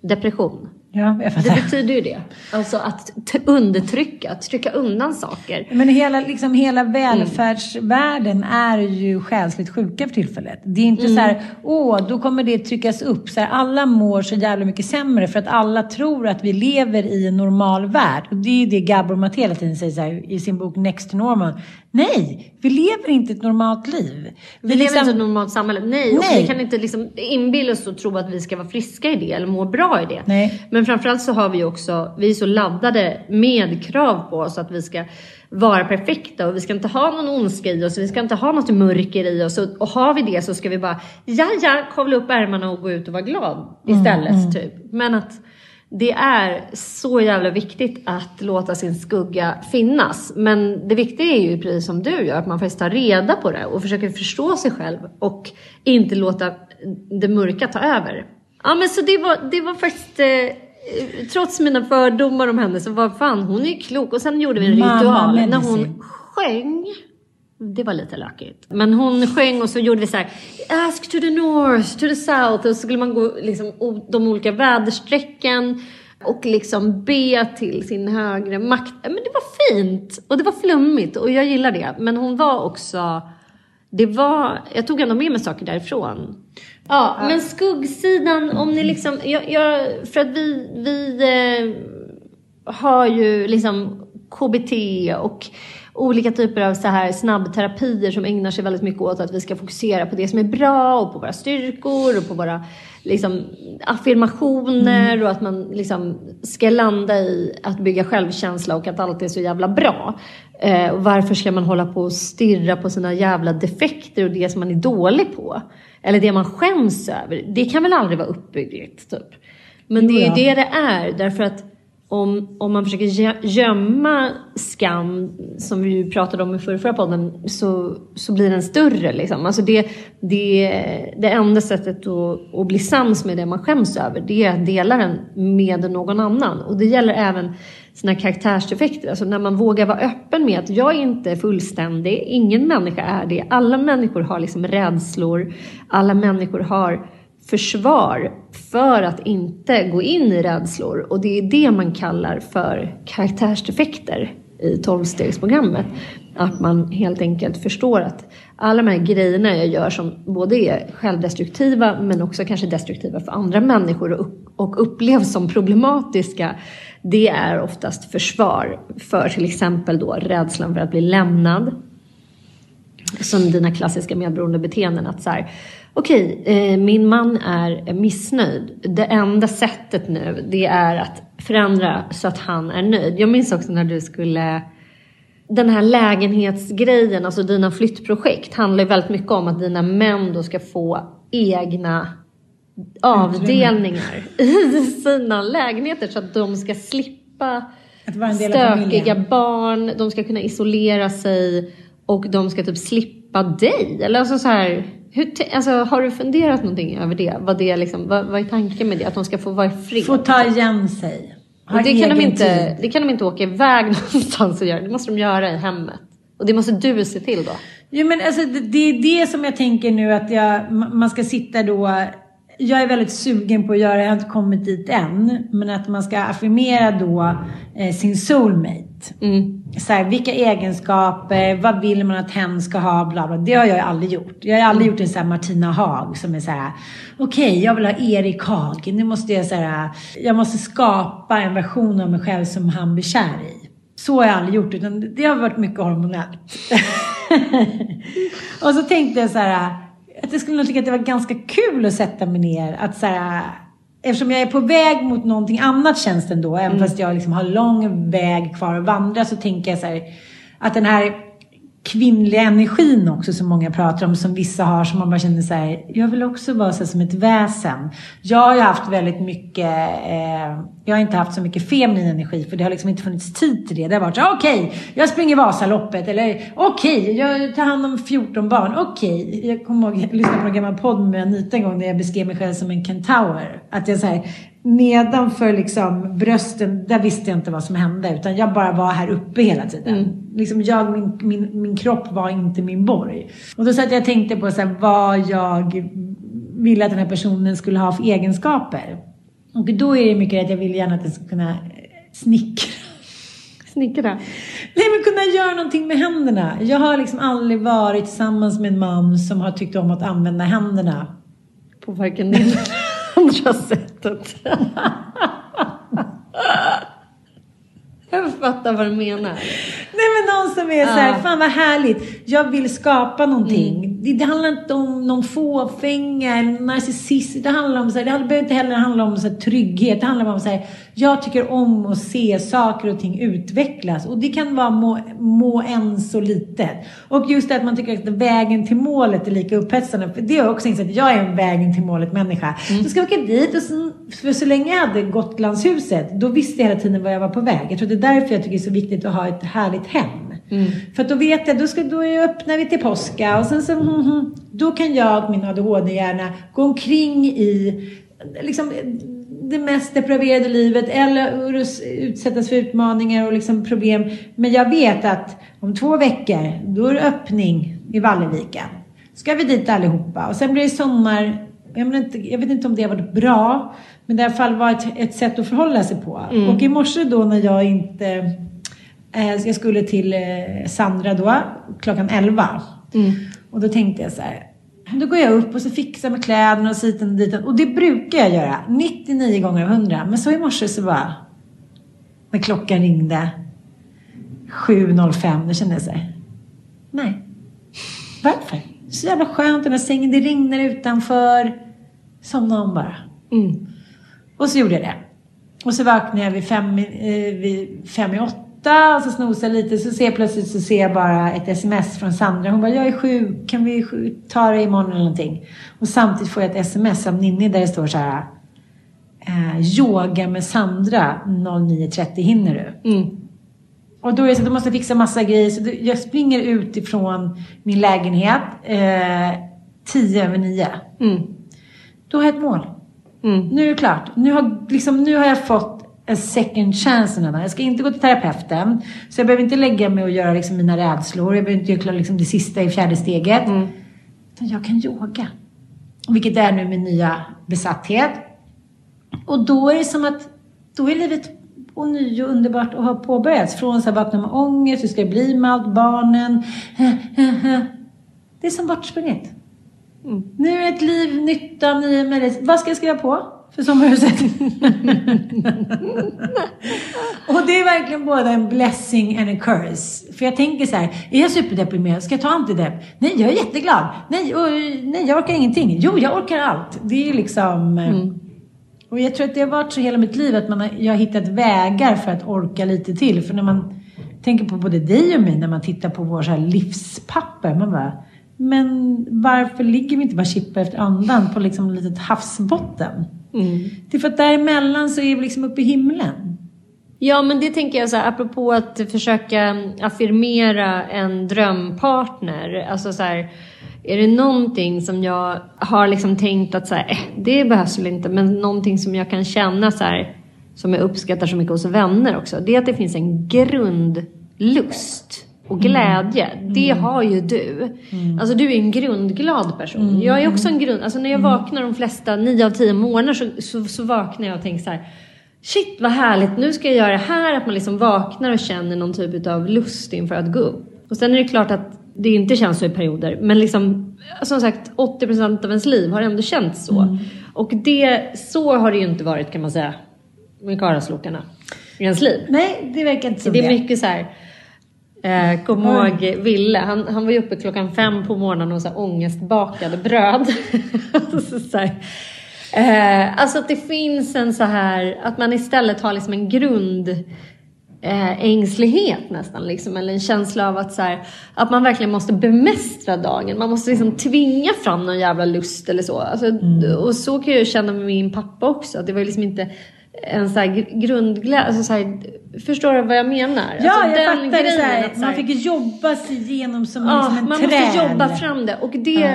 depression.
Ja, jag fattar.
Det betyder ju det. Alltså att undertrycka, att trycka undan saker.
Men hela, liksom, hela välfärdsvärlden är ju själsligt sjuka för tillfället. Det är inte
Mm.
så här, åh, då kommer det tryckas upp. Så här, alla mår så jävla mycket sämre för att alla tror att vi lever i en normal värld. Och det är ju det Gabor Maté hela tiden säger här, i sin bok Next to Normal. Nej, vi lever inte ett normalt liv.
Vi lever
liksom-
inte i ett normalt samhälle. Nej, och
Nej.
vi kan inte liksom inbilla oss och tro att vi ska vara friska i det eller må bra i det.
Nej.
Men framförallt så har vi också, vi är så laddade med krav på oss att vi ska vara perfekta och vi ska inte ha någon ondska i oss, vi ska inte ha något mörker i oss och, och har vi det så ska vi bara, ja ja, kavla upp ärmarna och gå ut och vara glad istället typ. Men att det är så jävla viktigt att låta sin skugga finnas. Men det viktiga är ju precis som du gör, att man faktiskt tar reda på det och försöker förstå sig själv och inte låta det mörka ta över. Ja men så det var, det var faktiskt, eh, trots mina fördomar om henne så var fan hon är klok. Och sen gjorde vi en ritual när
medicin.
hon sjöng. Det var lite lökigt. Men hon sjöng och så gjorde vi så här. Ask to the north, to the south. Och så skulle man gå liksom, de olika väderstrecken. Och liksom be till sin högre makt. Men det var fint. Och det var flummigt. Och jag gillar det. Men hon var också... Det var... Jag tog ändå med mig saker därifrån. Ja, men skuggsidan om ni liksom... Jag, jag, för att vi... vi eh, har ju liksom KBT och olika typer av så här snabbterapier som ägnar sig väldigt mycket åt att vi ska fokusera på det som är bra och på våra styrkor och på våra liksom, affirmationer och att man liksom ska landa i att bygga självkänsla och att allt är så jävla bra. Eh, varför ska man hålla på och stirra på sina jävla defekter och det som man är dålig på? Eller det man skäms över. Det kan väl aldrig vara uppbyggligt typ. Men det är ju
Jo, ja.
det det är. Därför att om, om man försöker gömma skam, som vi ju pratade om i förra, förra podden, så, så blir den större. Liksom. Alltså det, det, det enda sättet att, att bli sams med det man skäms över, det är att dela den med någon annan. Och det gäller även sina karaktärsdefekter. Alltså när man vågar vara öppen med att jag är inte fullständig, ingen människa är det. Alla människor har liksom rädslor, alla människor har försvar för att inte gå in i rädslor. Och det är det man kallar för karaktärsdefekter i tolvstegsprogrammet. Att man helt enkelt förstår att alla de här grejerna jag gör som både är självdestruktiva men också kanske destruktiva för andra människor och, upplevs som problematiska. Det är oftast försvar för till exempel då rädslan för att bli lämnad som dina klassiska medberoende beteenden. Att så här, okej, eh, min man är missnöjd. Det enda sättet nu, det är att förändra så att han är nöjd. Jag minns också när du skulle den här lägenhetsgrejen, alltså dina flyttprojekt, handlar ju väldigt mycket om att dina män då ska få egna avdelningar i sina lägenheter så att de ska slippa stökiga barn, de ska kunna isolera sig och de ska typ slippa dig. Eller alltså så här, hur, alltså, har du funderat någonting över det? Vad, det är liksom, vad, vad är tanken med det? Att de ska få vara i fred?
Få ta igen sig. Ha
det, kan de inte,
tid.
det kan de inte åka iväg någonstans och göra. Det måste de göra i hemmet. Och det måste du se till då.
Jo, men alltså, det, det är det som jag tänker nu att jag, ma- man ska sitta då. Jag är väldigt sugen på att göra, jag har inte kommit dit än, men att man ska affirmera då eh, sin soulmate. Så här, vilka egenskaper, vad vill man att hen ska ha, bla bla. Det har jag ju aldrig gjort. Jag har aldrig gjort en sån här Martina Haag som är så här, okej, jag vill ha Erik Haag. Nu måste jag så här, jag måste skapa en version av mig själv som han blir kär i. Så har jag aldrig gjort, utan det har varit mycket hormonellt. och så tänkte jag så här, att jag skulle nog tycka att det var ganska kul att sätta mig ner. Att så här, eftersom jag är på väg mot någonting annat känns det ändå. Även fast jag liksom har lång väg kvar att vandra så tänker jag så här, att den här kvinnliga energin också som många pratar om, som vissa har, som man bara känner så här, jag vill också vara så här som ett väsen. Jag har ju haft väldigt mycket, eh, jag har inte haft så mycket feminin energi för det har liksom inte funnits tid till det. Det har varit så okej, okej, jag springer Vasaloppet eller okej, jag tar hand om 14 barn, okej. Jag kommer ihåg, jag lyssnade på en gammal podd med Anita en gång där jag beskrev mig själv som en kentaur. Att jag så här, nedanför liksom brösten, där visste jag inte vad som hände. Utan jag bara var här uppe hela tiden. Liksom jag, min, min, min kropp var inte min borg. Och då satt jag och tänkte på så här, vad jag ville att den här personen skulle ha för egenskaper. Och då är det mycket att jag vill gärna att den ska kunna snickra.
Snickra?
Nej, men kunna göra någonting med händerna. Jag har liksom aldrig varit tillsammans med en man som har tyckt om att använda händerna.
På varken det eller andra sättet. Jag fattar vad du menar.
Nej men någon som är så här, fan vad härligt. Jag vill skapa någonting. Det, det handlar inte om någon fåfänga eller narcissist. Det handlar om så här, det behöver inte heller handla om så här, trygghet. Det handlar om så här, jag tycker om att se saker och ting utvecklas. Och det kan vara må, må än så litet. Och just det att man tycker att vägen till målet är lika upphetsande. För det har jag också insett jag är en vägen till målet människa. Så ska jag åka dit och så, för så länge jag hade Gotlandshuset, då visste jag hela tiden var jag var på väg. Jag tror det är därför jag tycker det är så viktigt att ha ett härligt hem. För att då vet jag, då, ska, då öppnar vi till påska och sen så, mm, mm, då kan jag, min ADHD-hjärna, gå omkring i liksom, det mest depraverade livet eller utsättas för utmaningar och liksom problem. Men jag vet att om två veckor, då är det öppning i Valleviken. Ska vi dit allihopa och sen blir det sommar. Jag, menar inte, jag vet inte om det har varit bra, men det i alla fall varit ett sätt att förhålla sig på.
Mm.
Och i morse då när jag inte Eh, så jag skulle till eh, Sandra då, klockan 11. Och då tänkte jag så här. Då går jag upp och så fixar med kläderna och siten och dit. Och det brukar jag göra. 99 gånger av 100. Men så i morse så bara. När klockan ringde. 7.05. Då kände jag så här. Nej. Varför? Så jävla skönt den här sängen. Det regnar utanför. Somna om bara. Och så gjorde jag det. Och så vaknade jag vid fem, eh, vid fem i åtta och så snosade jag lite. Så ser jag plötsligt så ser jag bara ett sms från Sandra. Hon bara, jag är sjuk. Kan vi ta det imorgon eller någonting? Och samtidigt får jag ett sms av Ninni där det står så här. Eh, yoga med Sandra 09.30. Hinner du? Och då är det så att du måste fixa massa grejer. Så jag springer ut ifrån min lägenhet eh, tio över nio. Då har jag ett mål. Nu är det klart. Nu har, liksom, nu har jag fått en second chance. Jag ska inte gå till terapeuten. Så jag behöver inte lägga mig och göra liksom, mina rädslor. Jag behöver inte göra liksom, det sista i fjärde steget. Utan jag kan yoga. Vilket är nu min nya besatthet. Och då är det som att då är livet ånyo underbart och har påbörjats. Från så här vakna med ångest, hur ska det bli med allt, barnen. Det är som bortsprunget. Nu är ett liv nytt av nya möjligheter. Vad ska jag skriva på för sommarhuset? och det är verkligen både en blessing and a curse. För jag tänker så här, är jag superdeprimerad? Ska jag ta antidepp? Nej, jag är jätteglad. Nej, och, nej, jag orkar ingenting. Jo, jag orkar allt. Det är liksom... eh, Och jag tror att det har varit så hela mitt liv att man har, jag har hittat vägar för att orka lite till. För när man tänker på både dig och mig, när man tittar på vår så här livspapper. Man bara, men varför ligger vi inte bara chippar efter andan på liksom ett litet havsbotten? Det är för att däremellan så är vi liksom uppe i himlen.
Ja, men det tänker jag så här, apropå att försöka affirmera en drömpartner. Alltså så här, är det någonting som jag har liksom tänkt att så här, eh, det behövs väl inte, men någonting som jag kan känna så här, som jag uppskattar så mycket hos vänner också, det är att det finns en grundlust och glädje. Det har ju du. Alltså du är en grundglad person. Jag är också en grund... Alltså när jag vaknar de flesta, nio av tio månader så, så, så vaknar jag och tänker så här. Shit vad härligt, nu ska jag göra det här. Att man liksom vaknar och känner någon typ av lust inför att gå upp. Och sen är det klart att det inte känns så i perioder. Men liksom, som sagt 80% av ens liv har ändå känts så. Och det, så har det ju inte varit kan man säga med karaslokarna i ens liv.
Nej, det verkar inte som
Det är mycket så här. Eh, kom ihåg Ville, han, han var ju uppe klockan fem på morgonen och så här ångestbakade bröd. så, så här. Eh, alltså att det finns en så här, att man istället har liksom en grund eh, ängslighet nästan liksom, eller en känsla av att, så här, att man verkligen måste bemästra dagen. Man måste liksom tvinga fram någon jävla lust eller så. Alltså, Och så kan jag känna med min pappa också, att det var liksom inte en så här gr- grundglädje, alltså så här, förstår du vad jag menar?
Ja,
alltså,
jag fattar det. Så här,
att så
man
här-
fick jobba sig igenom som,
Ja,
liksom en
man
träd.
måste jobba fram det. Och det,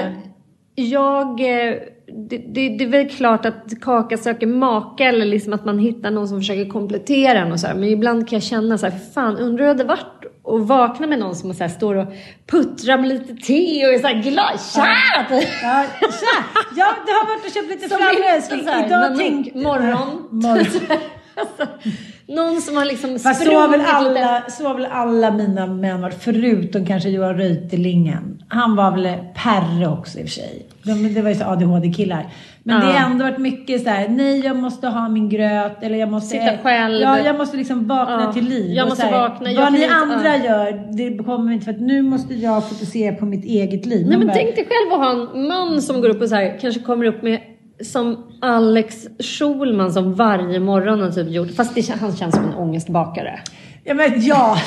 jag, eh, det, det, det är väl klart att Kaka söker maka eller liksom att man hittar någon som försöker komplettera en och så här. Men ibland kan jag känna så här, för fan undrar hur det hade varit att vakna med någon som så står och puttrar med lite te och är så här glad. Tja!
Ja, tja! Ja, det har varit och köpt lite
här
Idag tänkte...
morgon.
morgon.
Alltså, någon som har liksom
Fast så har, väl alla, så har väl alla mina män varit, förutom kanske Johan Reuterlingen. Han var väl Perre också i och för sig. De, det var ju så ADHD-killar. Men det
Ja.
har ändå varit mycket så här: nej jag måste ha min gröt, eller jag måste...
Sitta själv.
Ja, jag måste liksom vakna
Ja.
till liv.
Jag måste
här,
vakna, jag
Vad ni
inte-
andra gör, det kommer inte för att nu måste jag fokusera på mitt eget liv.
Nej men
bara,
tänk dig själv att ha en man som går upp och så här, kanske kommer upp med som Alex Schulman som varje morgon har typ gjort, fast det, han känns som en ångestbakare.
Ja men ja!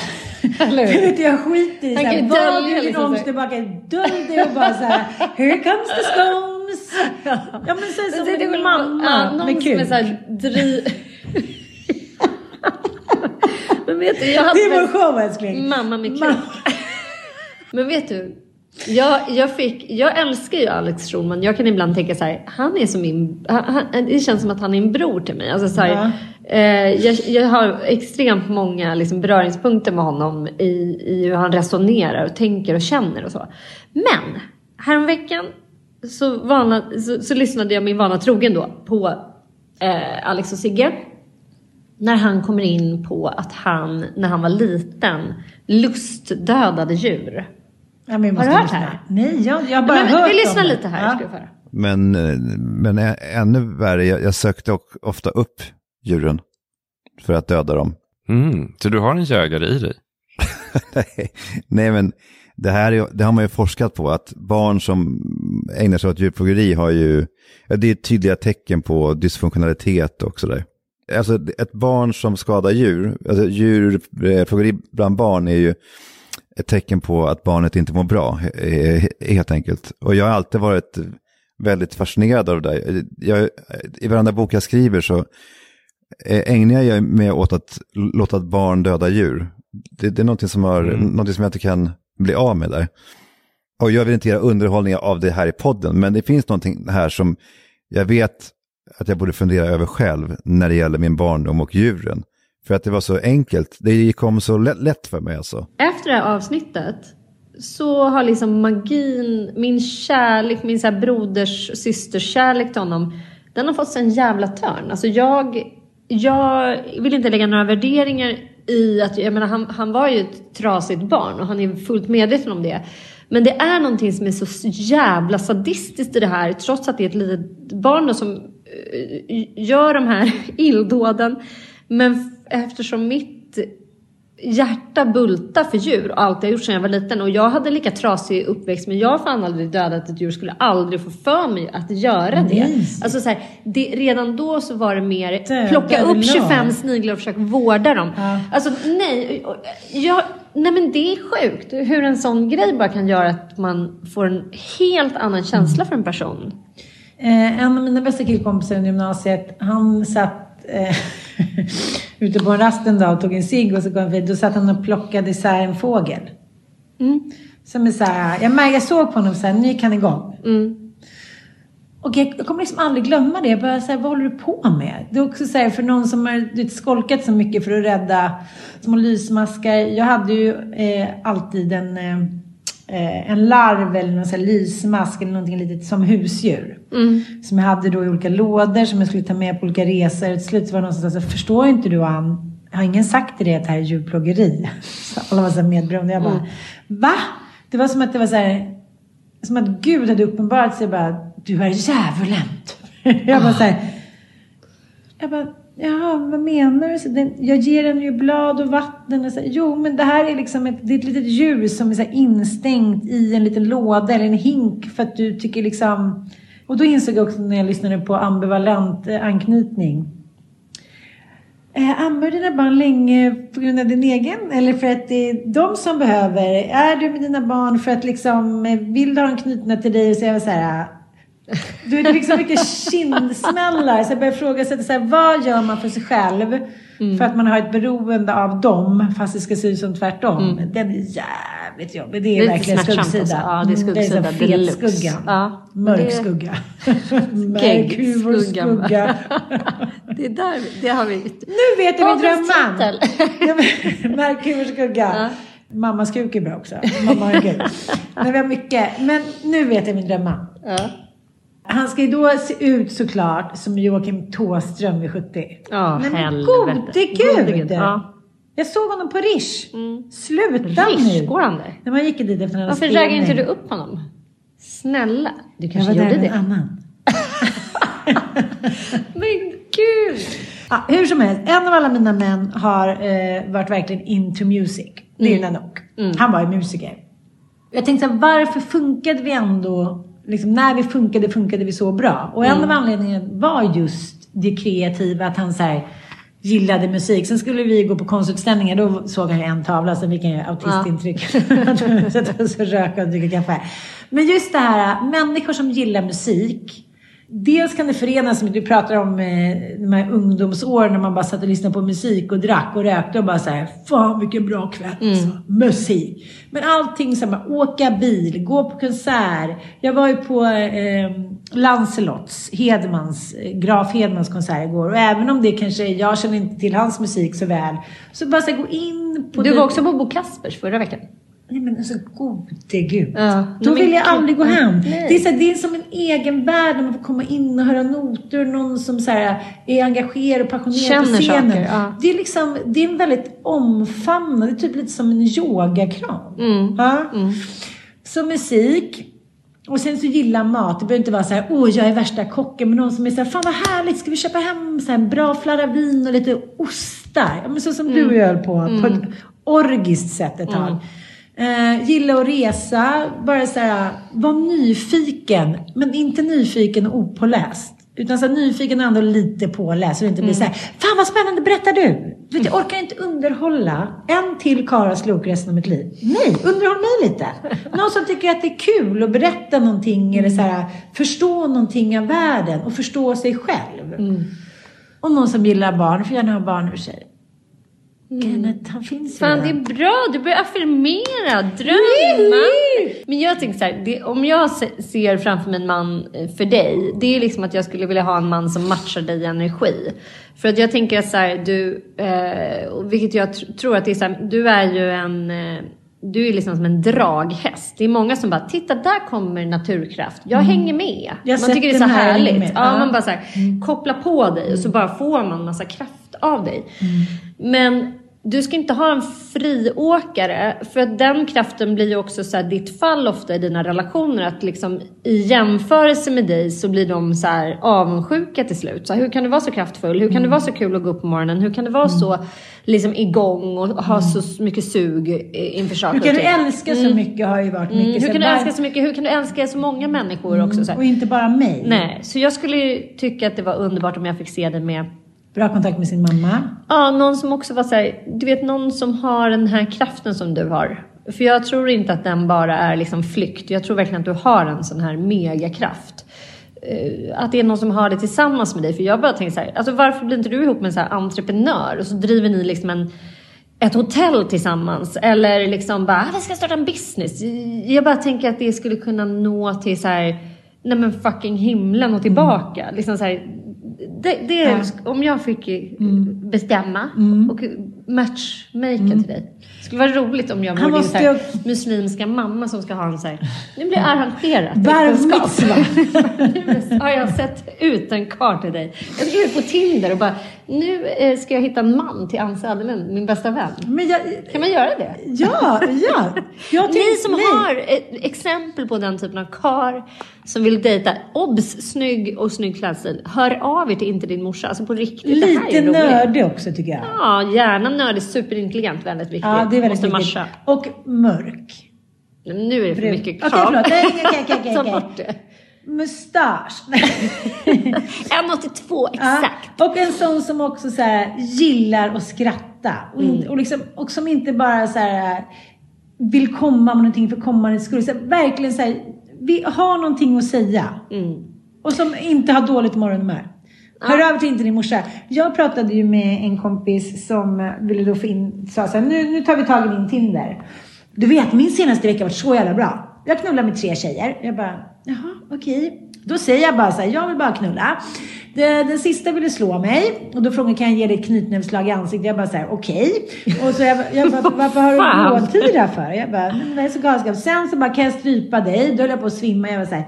Vet jag skiter i
Han kan dölja liksom här.
tillbaka? Dölj det och bara såhär, here comes the scones! Ja men säg som en mamma
ja, någon
med
som
kuk.
är så dri... men vet du, jag hade
Det är vår show älskling.
Mamma med kuk.
Mamma.
Men vet du, jag, jag, fick, jag älskar ju Alex Schulman. Jag kan ibland tänka så här, han är som min, han, han- det känns som att han är en bror till mig. Alltså så här,
Ja.
Eh, jag, jag har extremt många liksom, beröringspunkter med honom i, i hur han resonerar och tänker och känner och så. Men häromveckan så, vana, så, så lyssnade jag min vana trogen då på eh, Alex och Sigge. När han kommer in på att han, när han var liten, lustdödade djur.
Ja, men
Har du hört
lyssna.
här?
Nej, jag, jag har bara
Men,
hört
vi lyssnar
om det.
lite här.
Ja.
Men, eh, men ännu värre, jag, jag sökte och, ofta upp djuren för att döda dem.
Mm, så du har en jägare i dig?
Nej, nej, men det här är, det har man ju forskat på, att barn som ägnar sig åt djurplågeri har ju, det är tydliga tecken på dysfunktionalitet och sådär. Alltså ett barn som skadar djur, alltså djurplågeri bland barn är ju ett tecken på att barnet inte mår bra, helt enkelt. Och jag har alltid varit väldigt fascinerad av det där. Jag, I varenda bok jag skriver så ägnar jag mig åt att låta ett barn döda djur. Det, det är någonting som, har,
Mm.
någonting som jag inte kan bli av med där. Och jag vill inte göra underhållning av det här i podden, men det finns någonting här som jag vet att jag borde fundera över själv när det gäller min barndom och djuren. För att det var så enkelt, det kom så lätt, lätt för mig alltså.
Efter det här avsnittet så har liksom magin, min kärlek, min så här broders systers kärlek till honom, den har fått sig en jävla törn. Alltså jag, jag vill inte lägga några värderingar i att, jag menar han, han var ju ett trasigt barn och han är fullt medveten om det. Men det är någonting som är så jävla sadistiskt i det här, trots att det är ett litet barn som eh, gör de här illdåden. Men eftersom mitt hjärta bultar för djur och alltid har gjort sedan jag var liten. Och jag hade lika trasig uppväxt men jag har fan aldrig dödat ett djur. Skulle aldrig få för mig att göra det.
Nej.
Alltså så här, det, redan då så var det mer
Döda
plocka upp
lag.
25 sniglar och försöka vårda dem.
Ja.
Alltså nej, jag, nej men det är sjukt hur en sån grej bara kan göra att man får en helt annan känsla för en person.
Eh, en av mina bästa killkompisar i gymnasiet, han satt eh, ute på en rast en dag och tog en cigg och så kom förbi. Då satt han och plockade isär en fågel. Som är så här, jag, mär- jag såg på honom så här, nu gick han igång. Och jag, jag kommer liksom aldrig glömma det. Jag bara så här, vad håller du på med? Det är också så här, för någon som har du skolkat så mycket för att rädda små lysmaskar. Jag hade ju eh, alltid en, eh, en larv eller någon så här lysmask eller någonting litet som husdjur. Som jag hade då i olika lådor som jag skulle ta med på olika resor. Till slut var det någon som sa så förstår inte du Ann? Har ingen sagt till dig att det här är djurplågeri? Så alla var så medberoende. Jag bara, va? Det var som att det var så här, som att Gud hade uppenbarat sig bara, du är djävulen. jag bara så här, jag bara, Jaha, vad menar du? Så den, jag ger den ju blad och vatten. Och så, jo, men det här är liksom ett, det är ett litet djur som är så instängt i en liten låda eller en hink för att du tycker liksom... Och då insåg jag också när jag lyssnade på ambivalent eh, anknytning. Eh, ammar du dina barn länge på grund av din egen? Eller för att det är de som behöver? Är du med dina barn för att liksom, eh, vill du ha dem knutna till dig? Och så så här, är det liksom mycket kindsmällar. Så jag börjar ifrågasätta, så här, vad gör man för sig själv? För att man har ett beroende av dem, fast det ska se ut som tvärtom. Den är jävligt jobbig. Det är
Lite
verkligen
smärtsamt
skuggsida.
alltså. Ja, det är
Mm,
skuggsida
Det är så
deluxe.
skugga.
Ja,
Mörk
det-
skugga. Skugga.
det är där, det har vi.
Nu vet jag min drömman!
Adelstitel.
Merkur skugga. Mammas kuk är bra också. Mamma har en kuk. Men vi har mycket. Men nu vet jag min drömman. Han ska ju då se ut såklart som Joakim Tåström vid 70.
Ja,
Men
helvete.
gode gud!
gud, ja.
Jag såg honom på Rish. Sluta
Rish,
nu!
går han där?
När man gick dit efter en
Varför raggar inte du upp honom? Snälla, du
Jag
kanske
var där
gjorde
med en
det.
annan.
Men gud!
Ja, hur som helst, en av alla mina män har eh, varit verkligen into music. Det är
Mm.
mm. Nanook. Han var ju musiker. Jag tänkte så här, varför funkade vi ändå, liksom, när vi funkade, funkade vi så bra? Och en
Mm.
av anledningarna var just det kreativa, att han så här, gillade musik. Sen skulle vi gå på konstutställningar, då såg han ju en tavla, sen fick han ju autistintryck. Oss och röka och dricka kaffe. Men just det här, människor som gillar musik, Dels kan det förenas med, du pratar om eh, de här ungdomsåren när man bara satt och lyssnade på musik och drack och rökte och bara såhär, fan vilken bra kväll alltså. Musik. Men allting som bara, åka bil, gå på konsert. Jag var ju på eh, Lancelots, Hedmans, eh, Graf Hedmans konsert igår. Och även om det kanske, jag känner inte till hans musik så väl. Så bara så här, gå in på
Du
det-
var också på Bo Kaspers förra veckan.
Nej men alltså gode gud.
Ja.
Då vill jag aldrig gå hem.
Nej.
Det är, så här, det är som en egen värld när man får komma in och höra noter. Någon som så här, är engagerad och passionerad
Känner
på scenen.
saker, ja.
Det är liksom, det är en väldigt omfamnande, det är typ lite som en yogakram.
Mm.
Ja? Så musik. Och sen så gillar mat. Det behöver inte vara så här, åh jag är värsta kocken. Men någon som är så här, fan vad härligt, ska vi köpa hem så här, en bra flarra vin och lite ostar? Ja, men så som du och jag höll på, på ett orgiskt sätt ett tag. Eh, gilla att resa, bara så här, var nyfiken, men inte nyfiken och opåläst. Utan så här, nyfiken och ändå lite påläst. Så det inte blir så här, fan vad spännande, berättar du? du vet, jag orkar inte underhålla en till Karas klok resten av mitt liv. Nej, underhåll mig lite. Någon som tycker att det är kul att berätta någonting eller så här, förstå någonting av världen och förstå sig själv. Och någon som gillar barn, får gärna ha barn för sig. Kenneth, han finns ju
Fan, det är bra. Du börjar affirmera, drömma. Men jag tänker så här, det, om jag se- ser framför mig en man eh, för dig, det är liksom att jag skulle vilja ha en man som matchar dig i energi. För att jag tänker att så här, du, eh, vilket jag tr- tror att det är så här, du är ju en eh, du är liksom som en draghäst. Det är många som bara, titta där kommer naturkraft. Jag hänger med.
Jag
man tycker det är så
här
härligt. Ja,
Ja. Mm.
man bara så här, koppla på dig och så bara får man massa kraft av dig. Men du ska inte ha en friåkare, för den kraften blir ju också så här, ditt fall ofta i dina relationer. Att liksom, i jämförelse med dig så blir de så här avundsjuka till slut. Så här, hur kan du vara så kraftfull? Hur kan det vara så kul att gå upp på morgonen? Hur kan det vara så liksom, igång och ha så mycket sug inför saker
Hur kan du älska så
Mm.
mycket har ju varit
Mm.
mycket
Hur
så
kan du älska så mycket? Hur kan du älska så många människor också? Så.
Och inte bara mig.
Nej, så jag skulle tycka att det var underbart om jag fick se dig med
Bra kontakt med sin mamma.
Ja, någon som också var såhär, du vet någon som har den här kraften som du har. För jag tror inte att den bara är liksom flykt. Jag tror verkligen att du har en sån här megakraft. Eh, Att det är någon som har det tillsammans med dig. För jag bara tänker så här, alltså varför blir inte du ihop med en så här entreprenör? Och så driver ni liksom en, ett hotell tillsammans. Eller liksom bara, ah, vi ska starta en business. Jag bara tänker att det skulle kunna nå till så här, nej men fucking himlen och tillbaka. Liksom så här, det, det,
Ja.
Om jag fick eh, bestämma och matchmaka till dig. Det skulle vara roligt om jag vore din
måste
här, muslimska mamma som ska ha en så här, nu blir arrangerat
Bar
äktenskap. Nu har jag sett ut en karl till dig. Jag ska ut på Tinder och bara, nu eh, ska jag hitta en man till Ann Söderlund, min bästa vän.
Jag,
Kan man göra det?
ja, ja. Jag
Ni som
nej.
har exempel på den typen av kar som vill dejta, obs, snygg och snygg klädstil, hör av er till inte din morsa. Alltså på riktigt,
Lite nördig också tycker jag.
Ja, gärna nördig, superintelligent, väldigt viktigt.
Ja, det är väldigt
Måste
viktigt.
matcha.
Och mörk.
Nu är det för
Brun.
mycket
Okej,
krav.
förlåt. Okej, okej, okej,
Ta bort det.
Mustasch.
1,82 exakt.
Ja, och en sån som också så här, gillar att skratta. Och,
Mm.
inte, och, liksom, och som inte bara så här, vill komma med någonting för kommandets skull. Så här, verkligen så här, vi har någonting att säga.
Mm.
Och som inte har dåligt morgonhumör. Hör av till inte din morsa. Jag pratade ju med en kompis som ville då få in, sa så här, nu, nu tar vi tag i din Tinder. Du vet, min senaste vecka har varit så jävla bra. Jag knullar med tre tjejer. Jag bara, jaha, okej. Då säger jag bara så här, jag vill bara knulla. Det, den sista ville slå mig och då frågade kan jag ge dig ett knytnävsslag i ansiktet? Jag bara så här, okej. Och så jag, jag bara, varför har du blåtira för? Jag bara, men det är så galenskap. Sen så bara, kan jag strypa dig? Då höll jag på att svimma. Jag var så här,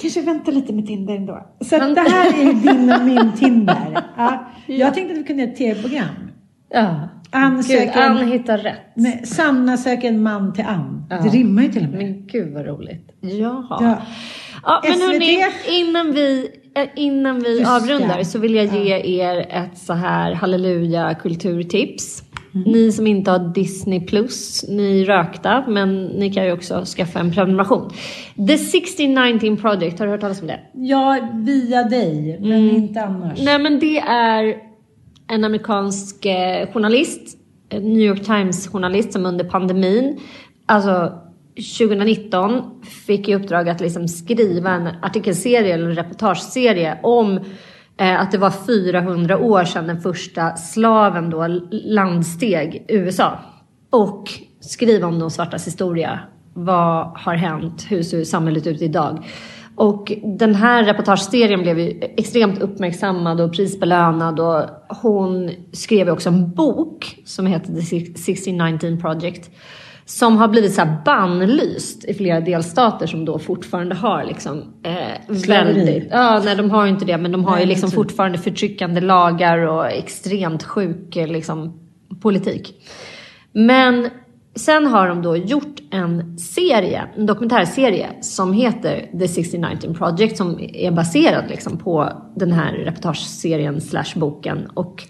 kanske vänta lite med Tinder ändå. Så det här är ju din och min Tinder. Ja, jag tänkte att vi kunde göra ett tv-program.
Ja.
Ann
Gud,
en-
Ann hittar rätt.
Nej, Sanna söker en man till Ann.
Ja.
Det rimmar ju till och med.
Men gud vad roligt. Jaha.
Ja.
Ja, men
SVT.
hörni, innan vi, eh, innan vi
Just
avrundar så vill jag ge er ett så här halleluja kulturtips.
Mm.
Ni som inte har Disney plus, ni rökta, men ni kan ju också skaffa en prenumeration. The 1619 Project, har du hört talas om det?
Ja, via dig, men
Mm.
inte annars.
Nej men det är en amerikansk eh, journalist, New York Times journalist som under pandemin, alltså 2019 fick i uppdrag att liksom skriva en artikelserie eller en reportageserie om Eh, att det var 400 år sedan den första slaven då landsteg USA. Och skriva om de svartas historia. Vad har hänt? Hur ser samhället ut idag? Och den här reportageserien blev ju extremt uppmärksammad och prisbelönad och hon skrev också en bok som heter The 1619 Project som har blivit så här bannlyst i flera delstater som då fortfarande har liksom eh, väldigt, ja nej de har ju inte det men de har
Nej,
ju liksom fortfarande förtryckande lagar och extremt sjuk eh, liksom politik. Men sen har de då gjort en serie, en dokumentärserie som heter The 1619 Project som är baserad liksom på den här reportageserien slash boken. Och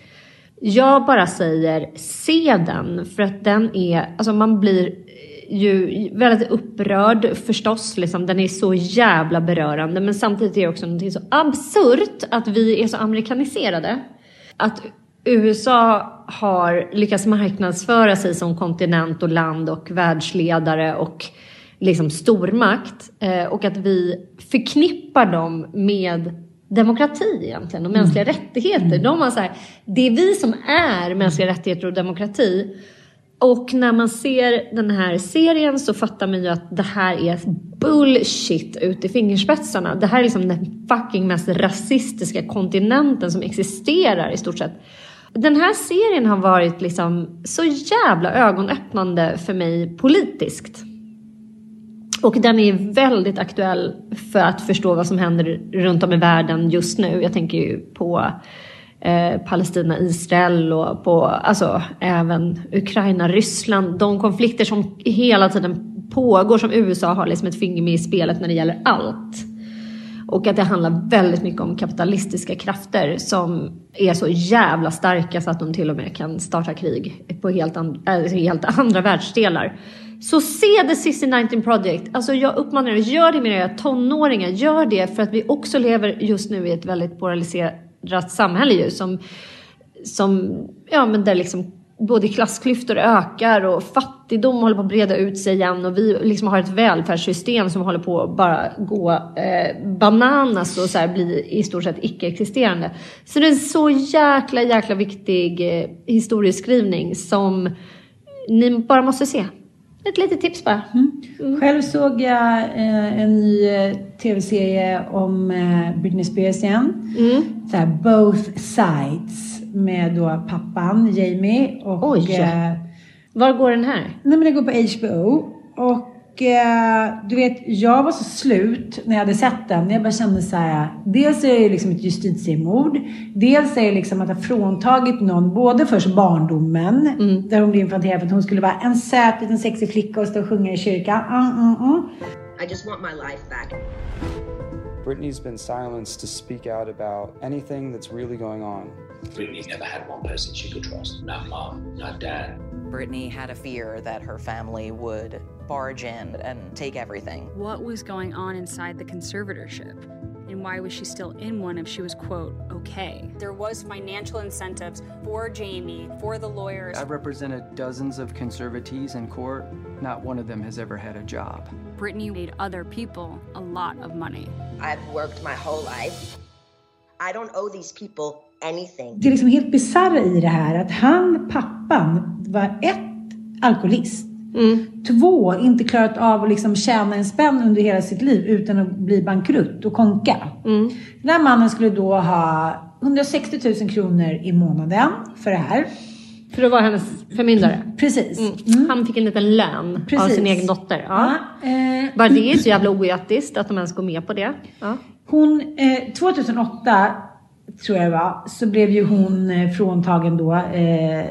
jag bara säger se den för att den är, alltså man blir ju väldigt upprörd förstås, liksom. den är så jävla berörande men samtidigt är det också någonting så absurt att vi är så amerikaniserade. Att USA har lyckats marknadsföra sig som kontinent och land och världsledare och liksom stormakt eh, och att vi förknippar dem med demokrati egentligen och mänskliga rättigheter. De har så här, det är vi som är mänskliga rättigheter och demokrati. Och när man ser den här serien så fattar man ju att det här är bullshit ut i fingerspetsarna. Det här är liksom den fucking mest rasistiska kontinenten som existerar i stort sett. Den här serien har varit liksom så jävla ögonöppnande för mig politiskt. Och den är väldigt aktuell för att förstå vad som händer runt om i världen just nu. Jag tänker ju på eh, Palestina, Israel och på alltså, även Ukraina, Ryssland. De konflikter som hela tiden pågår som USA har liksom ett finger med i spelet när det gäller allt. Och att det handlar väldigt mycket om kapitalistiska krafter som är så jävla starka så att de till och med kan starta krig på helt, and- äh, eh, helt andra världsdelar. Så se The 1619 Project. Alltså jag uppmanar er, gör det med era tonåringar. Gör det för att vi också lever just nu i ett väldigt polariserat samhälle ju som, som ja men där liksom både klassklyftor ökar och fattigdom håller på att breda ut sig igen och vi liksom har ett välfärdssystem som håller på att bara gå eh, bananas och så här bli i stort sett icke-existerande. Så det är en så jäkla, jäkla viktig eh, historieskrivning som ni bara måste se. Ett litet tips bara.
Själv såg jag eh, en ny eh, tv-serie om eh, Britney Spears igen.
Mm.
Så här, Both Sides med då pappan Jamie och...
Oj.
Eh,
Var går den här?
nej men det går på HBO. Och eh, du vet, jag var så slut när jag hade sett den. Jag bara kände så här. Dels är det liksom ett justitiemord. Dels är det liksom att ha fråntagit någon både först barndomen. Där hon blev infanterad för att hon skulle vara en söt liten sexig flicka och stå och sjunga i kyrkan. Mm, mm, mm.
I just want my life back.
Britney's been silenced to speak out about anything that's really going on.
Brittany never had one person she could trust. Not mom, not dad.
Brittany had a fear that her family would barge in and take everything.
What was going on inside the conservatorship? And why was she still in one if she was, quote, okay? There was financial incentives for Jamie, for the lawyers.
I've represented dozens of conservatees in court. Not one of them has ever had a job.
Brittany made other people a lot of money.
I've worked my whole life. I don't owe these people anything.
Det är liksom helt bisarra i det här att han, pappan, var ett, alkoholist. Två, inte klarat av att liksom tjäna en spänn under hela sitt liv utan att bli bankrutt och konka. Den här mannen skulle då ha 160 000 kronor i månaden för det här.
För att vara hennes förmyndare?
Precis.
Han fick en liten lön av
Precis.
sin egen dotter. Ja.
Ja, eh,
Bara det är så jävla oetiskt att de ens går med på det. Ja.
Hon, eh, 2008 tror jag det var, så blev ju hon eh, fråntagen då eh,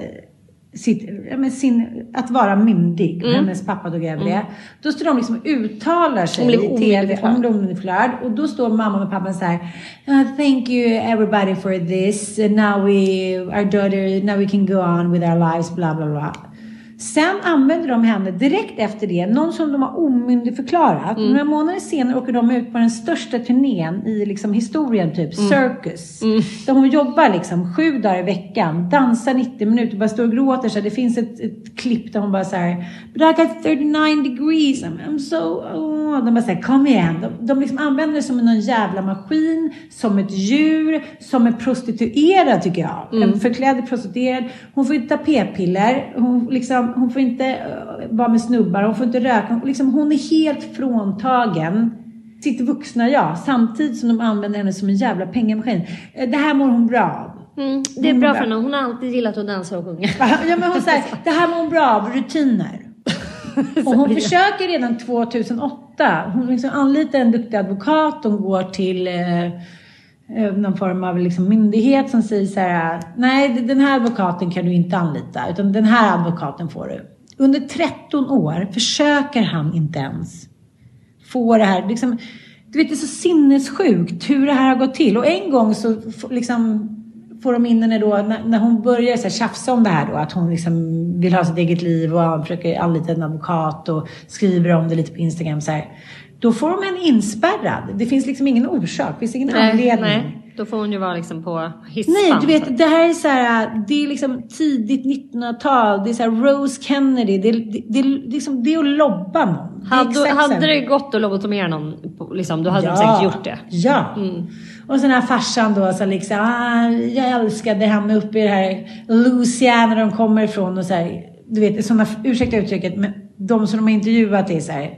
sitt, ja, sin, att vara myndig.
Mm.
Hennes pappa tog över det. Då står de liksom och uttalar sig i TV. blev omyndigförklarad. Och då står mamman och pappan så här. "Uh, thank you everybody for this. Now we, our daughter, now we can go on with our lives, bla bla bla. Sen använder de henne direkt efter det, någon som de har omyndigförklarat.
Mm.
Några månader senare åker de ut på den största turnén i liksom historien, typ
Mm.
Circus. Där hon jobbar liksom sju dagar i veckan, dansar 90 minuter, bara står och gråter. Så här. det finns ett, ett klipp där hon bara så här, But I got 39 degrees, I'm, so... Oh. De bara så här, kom igen. De, de liksom använder det som någon jävla maskin, som ett djur, som en prostituerad tycker jag. En förklädd prostituerad. Hon får inte ta p-piller, hon, liksom, hon får inte eh, vara med snubbar, hon får inte röka. Hon, liksom, hon är helt fråntagen sitt vuxna jag, samtidigt som de använder henne som en jävla pengamaskin. Eh, Det här mår hon bra av.
Mm, det är bra för henne. Hon har alltid gillat att dansa och sjunga.
Ja, men hon säger, det här mår hon bra av, rutiner. Och hon försöker redan 2008. Hon liksom anlitar en duktig advokat. Hon går till eh, Eh, någon form av liksom myndighet som säger så här. Nej, den här advokaten kan du inte anlita. Utan den här advokaten får du. Under 13 år försöker han inte ens få det här. Liksom, du vet, det är så sinnessjukt hur det här har gått till. Och en gång så liksom får de in henne då, när, när hon börjar så här tjafsa om det här då, att hon liksom vill ha sitt eget liv och försöker anlita en advokat och skriver om det lite på Instagram så här. Då får de en inspärrad. Det finns liksom ingen orsak, det finns ingen anledning.
nej, då får hon ju vara liksom på hispan.
Nej, du vet, det här är så här, det är liksom tidigt 1900-tal, det är så här Rose Kennedy, det det, det, liksom, det är att lobba någon. Det
Hade,
exakt
hade det gått att lobotomera någon, liksom, då hade
Ja.
de säkert gjort det.
Ja.
Mm.
Och sen här farsan då som liksom, ah, jag älskade henne uppe i det här Louisiana de kommer ifrån och så här, du vet, sådana, ursäkta uttrycket, men de som de har intervjuat är så här,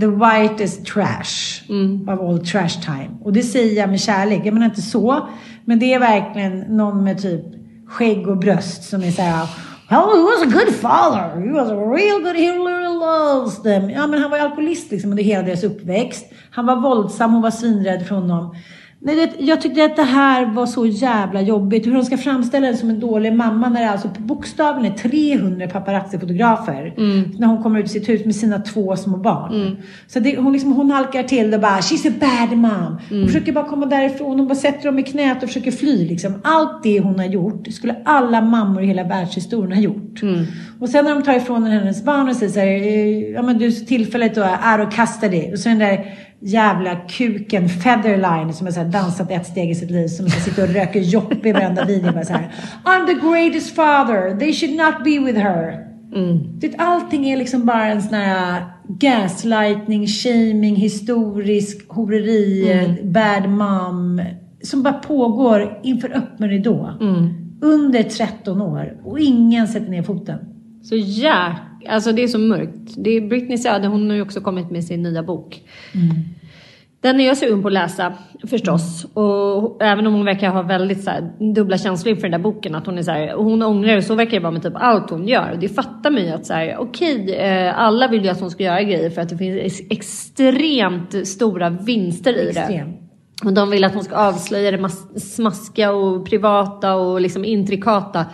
the whitest trash of all trash time. Och det säger jag med kärlek, jag menar inte så, men det är verkligen någon med typ skägg och bröst som är så här, Well, he was a good father. He was a real good, he really loves them. Ja, men han var ju alkoholist liksom under hela deras uppväxt. Han var våldsam, hon var svinrädd för honom. Nej, det, jag tyckte att det här var så jävla jobbigt. Hur de ska framställa det som en dålig mamma när det alltså på bokstaven är 300 paparazzi-fotografer. När hon kommer ut i sitt hus med sina två små barn. Så det, hon, liksom, hon halkar till och bara “She's a bad mom”. Hon försöker bara komma därifrån. Hon bara sätter dem i knät och försöker fly. Liksom. Allt det hon har gjort skulle alla mammor i hela världshistorien ha gjort. Och sen när de tar ifrån henne hennes barn och säger så här, eh, ja men du tillfället då är out of custody. Och så den där jävla kuken Featherline som har dansat ett steg i sitt liv som sitter och röker jopp i varenda video. Bara så här, I'm the greatest father, they should not be with her. Det, allting är liksom bara en sån här gaslightning, shaming, historisk horeri, bad mom. Som bara pågår inför öppen ridå. Under 13 år. Och ingen sätter ner foten.
Så jäk... Alltså det är så mörkt. Det är Britneys öde, hon har ju också kommit med sin nya bok. Den är jag sugen på att läsa förstås. Och även om hon verkar ha väldigt så här, dubbla känslor inför den där boken. Att hon är så här, och hon ångrar, och så verkar det vara med typ allt hon gör. Och det fattar mig att så här, okej, eh, alla vill ju att hon ska göra grejer för att det finns ex- extremt stora vinster i det.
Extremt.
Och de vill att hon ska avslöja det mas- smaskiga och privata och liksom intrikata.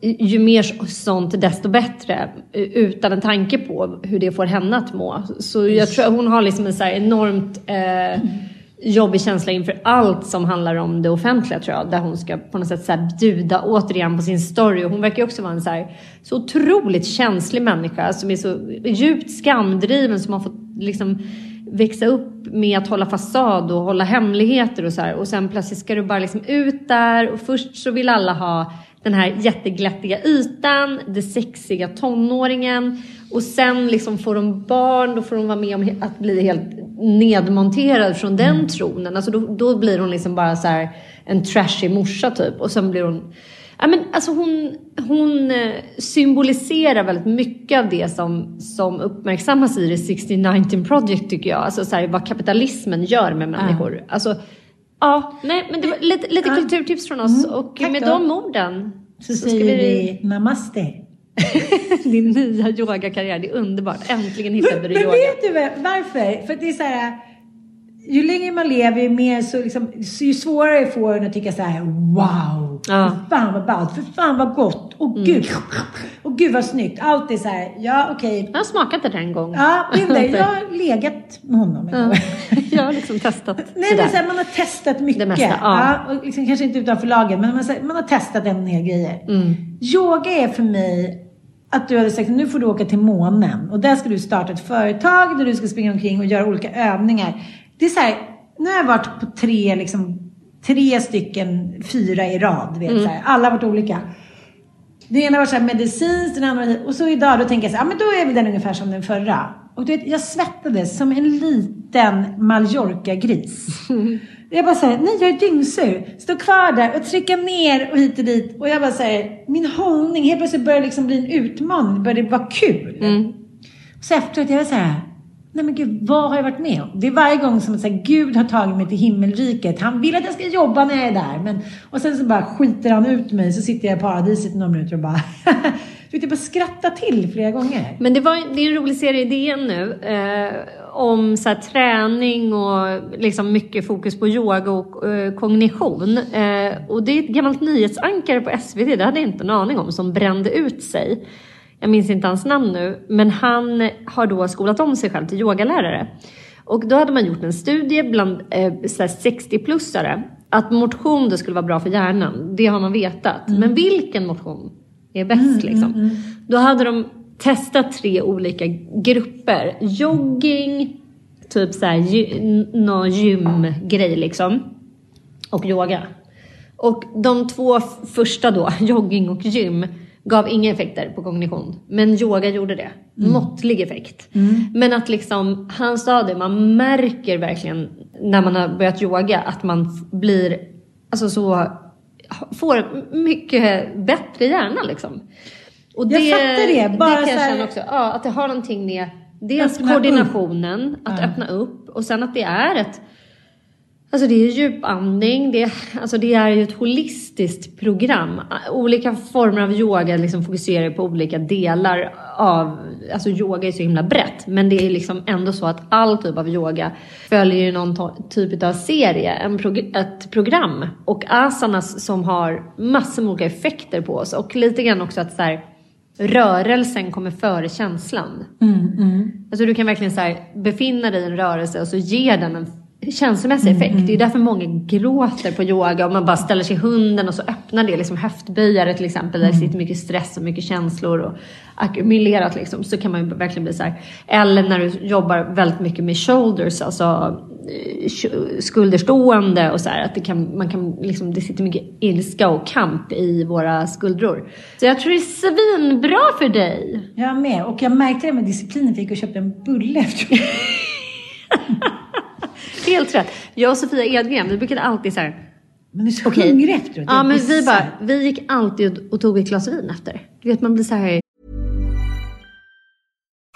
Ju mer sånt desto bättre. Utan en tanke på hur det får henne att må. Så jag tror att hon har liksom en så enormt eh, jobbig känsla inför allt som handlar om det offentliga tror jag. Där hon ska på något sätt så här bjuda återigen på sin story. Och hon verkar ju också vara en så, här, så otroligt känslig människa. Som är så djupt skamdriven. Som har fått liksom växa upp med att hålla fasad och hålla hemligheter och så här. Och sen plötsligt ska du bara liksom ut där och först så vill alla ha den här jätteglättiga ytan, det sexiga tonåringen och sen liksom får de barn, då får de vara med om att bli helt nedmonterad från den
Mm.
tronen. Alltså då, då blir hon liksom bara så här en trashig morsa typ och sen blir hon Ja, men alltså hon, hon eh, symboliserar väldigt mycket av det som, som uppmärksammas i The 1619 Project tycker jag. Alltså så här, vad kapitalismen gör med människor. Alltså, ja, nej, men det var lite, lite
Ja.
kulturtips från oss.
Mm,
och med
då.
de orden
Så,
ska
säger vi namaste.
din nya yogakarriär. Det är underbart. Äntligen hittade du
Men
yoga.
vet du varför? För det är så här, ju längre man lever, ju mer så liksom, ju svårare får en att tycka så här: wow,
Ja.
för fan vad ballt, för fan vad gott, och
Mm.
gud, och gud vad snyggt. Allt är så här, ja okej.
Jag har smakat det en gång.
Ja, det. Jag har legat med honom.
Ja. Jag har liksom testat
Nej, men så här, man har testat mycket.
Det mesta, ja.
och liksom, kanske inte utanför lagen, men man, här, man har testat en del grejer.
Mm.
Yoga är för mig att du hade sagt nu får du åka till månen och där ska du starta ett företag där du ska springa omkring och göra olika övningar. Det är så här, nu har jag varit på tre, liksom, tre stycken, fyra i rad. Vet,
Mm.
så här, alla har varit olika. Det ena var så här medicinskt, den andra var Och så idag då tänker jag så här, ja men då är väl den ungefär som den förra. Och du vet, jag svettades som en liten Mallorca-gris. Jag bara säger nej jag är dyngsur. Stå kvar där och trycka ner och hit och dit. Och jag bara säger min hållning, helt plötsligt börjar det liksom bli en utmaning. Det började vara kul. Så efteråt, jag var så här, nej men gud, vad har jag varit med om? Det är varje gång som att så här, Gud har tagit mig till himmelriket. Han vill att jag ska jobba när jag är där. Men, och sen så bara skiter han ut mig, så sitter jag i paradiset i några minuter och bara, du vet, jag bara skratta till flera gånger.
Men det, var, det är en rolig serie i DN nu eh, om så här, träning och liksom mycket fokus på yoga och eh, kognition. Eh, och det är ett gammalt nyhetsankare på SVT, det hade jag inte en aning om, som brände ut sig. Jag minns inte hans namn nu, men han har då skolat om sig själv till yogalärare. Och då hade man gjort en studie bland eh, så här 60-plussare att motion då skulle vara bra för hjärnan. Det har man vetat. Men vilken motion är bäst liksom? Då hade de testat tre olika grupper. Jogging, typ så här, gy, någon gymgrej liksom. Och yoga. Och de två första då, jogging och gym, gav inga effekter på kognition. Men yoga gjorde det. Måttlig effekt. Men att liksom, han sa det, man märker verkligen när man har börjat yoga att man blir, alltså så, får mycket bättre hjärna liksom. Och
Jag fattar det, bara
det kan jag känna också, ja, att det har någonting med dels koordinationen, att
Ja.
öppna upp och sen att det är ett Alltså det är djupandning, det är, alltså det är ju ett holistiskt program. Olika former av yoga liksom fokuserar på olika delar av, alltså yoga är så himla brett. Men det är liksom ändå så att all typ av yoga följer ju någon typ av serie, en prog- ett program. Och asanas som har massor med olika effekter på oss. Och lite grann också att så här, rörelsen kommer före känslan. Alltså du kan verkligen så här, befinna dig i en rörelse och så ger den en känslomässig effekt. Det är därför många gråter på yoga och man bara ställer sig i hunden och så öppnar det liksom höftböjare till exempel där det sitter mycket stress och mycket känslor och ackumulerat liksom. Så kan man ju verkligen bli så här. Eller när du jobbar väldigt mycket med shoulders, alltså eh, skulderstående och så här. Att det kan, man kan liksom, det sitter mycket ilska och kamp i våra skuldror. Så jag tror det är svinbra för dig.
Jag med. Och jag märkte det med disciplinen, för jag gick och köpte en bulle efteråt.
Helt rätt. Jag och Sofia Edgren, vi brukade alltid så här.
Men du är så hungrig efteråt.
Ja, men vi bara, vi gick alltid och tog ett glas vin efter. Du vet, man blir så här.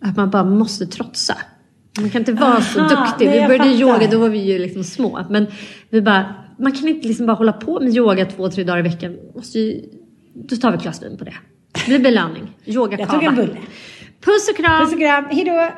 Att man bara måste trotsa. Man kan inte vara så
Aha,
duktig.
nej,
vi började
fattar.
yoga, då var vi ju liksom små. Men vi bara, man kan inte liksom bara hålla på med yoga två, tre dagar i veckan. Måste ju, då tar vi ett glas vin på det. Det blir belöning. Yoga
Jag tog en bulle.
Puss och kram!
Puss och kram. Hejdå!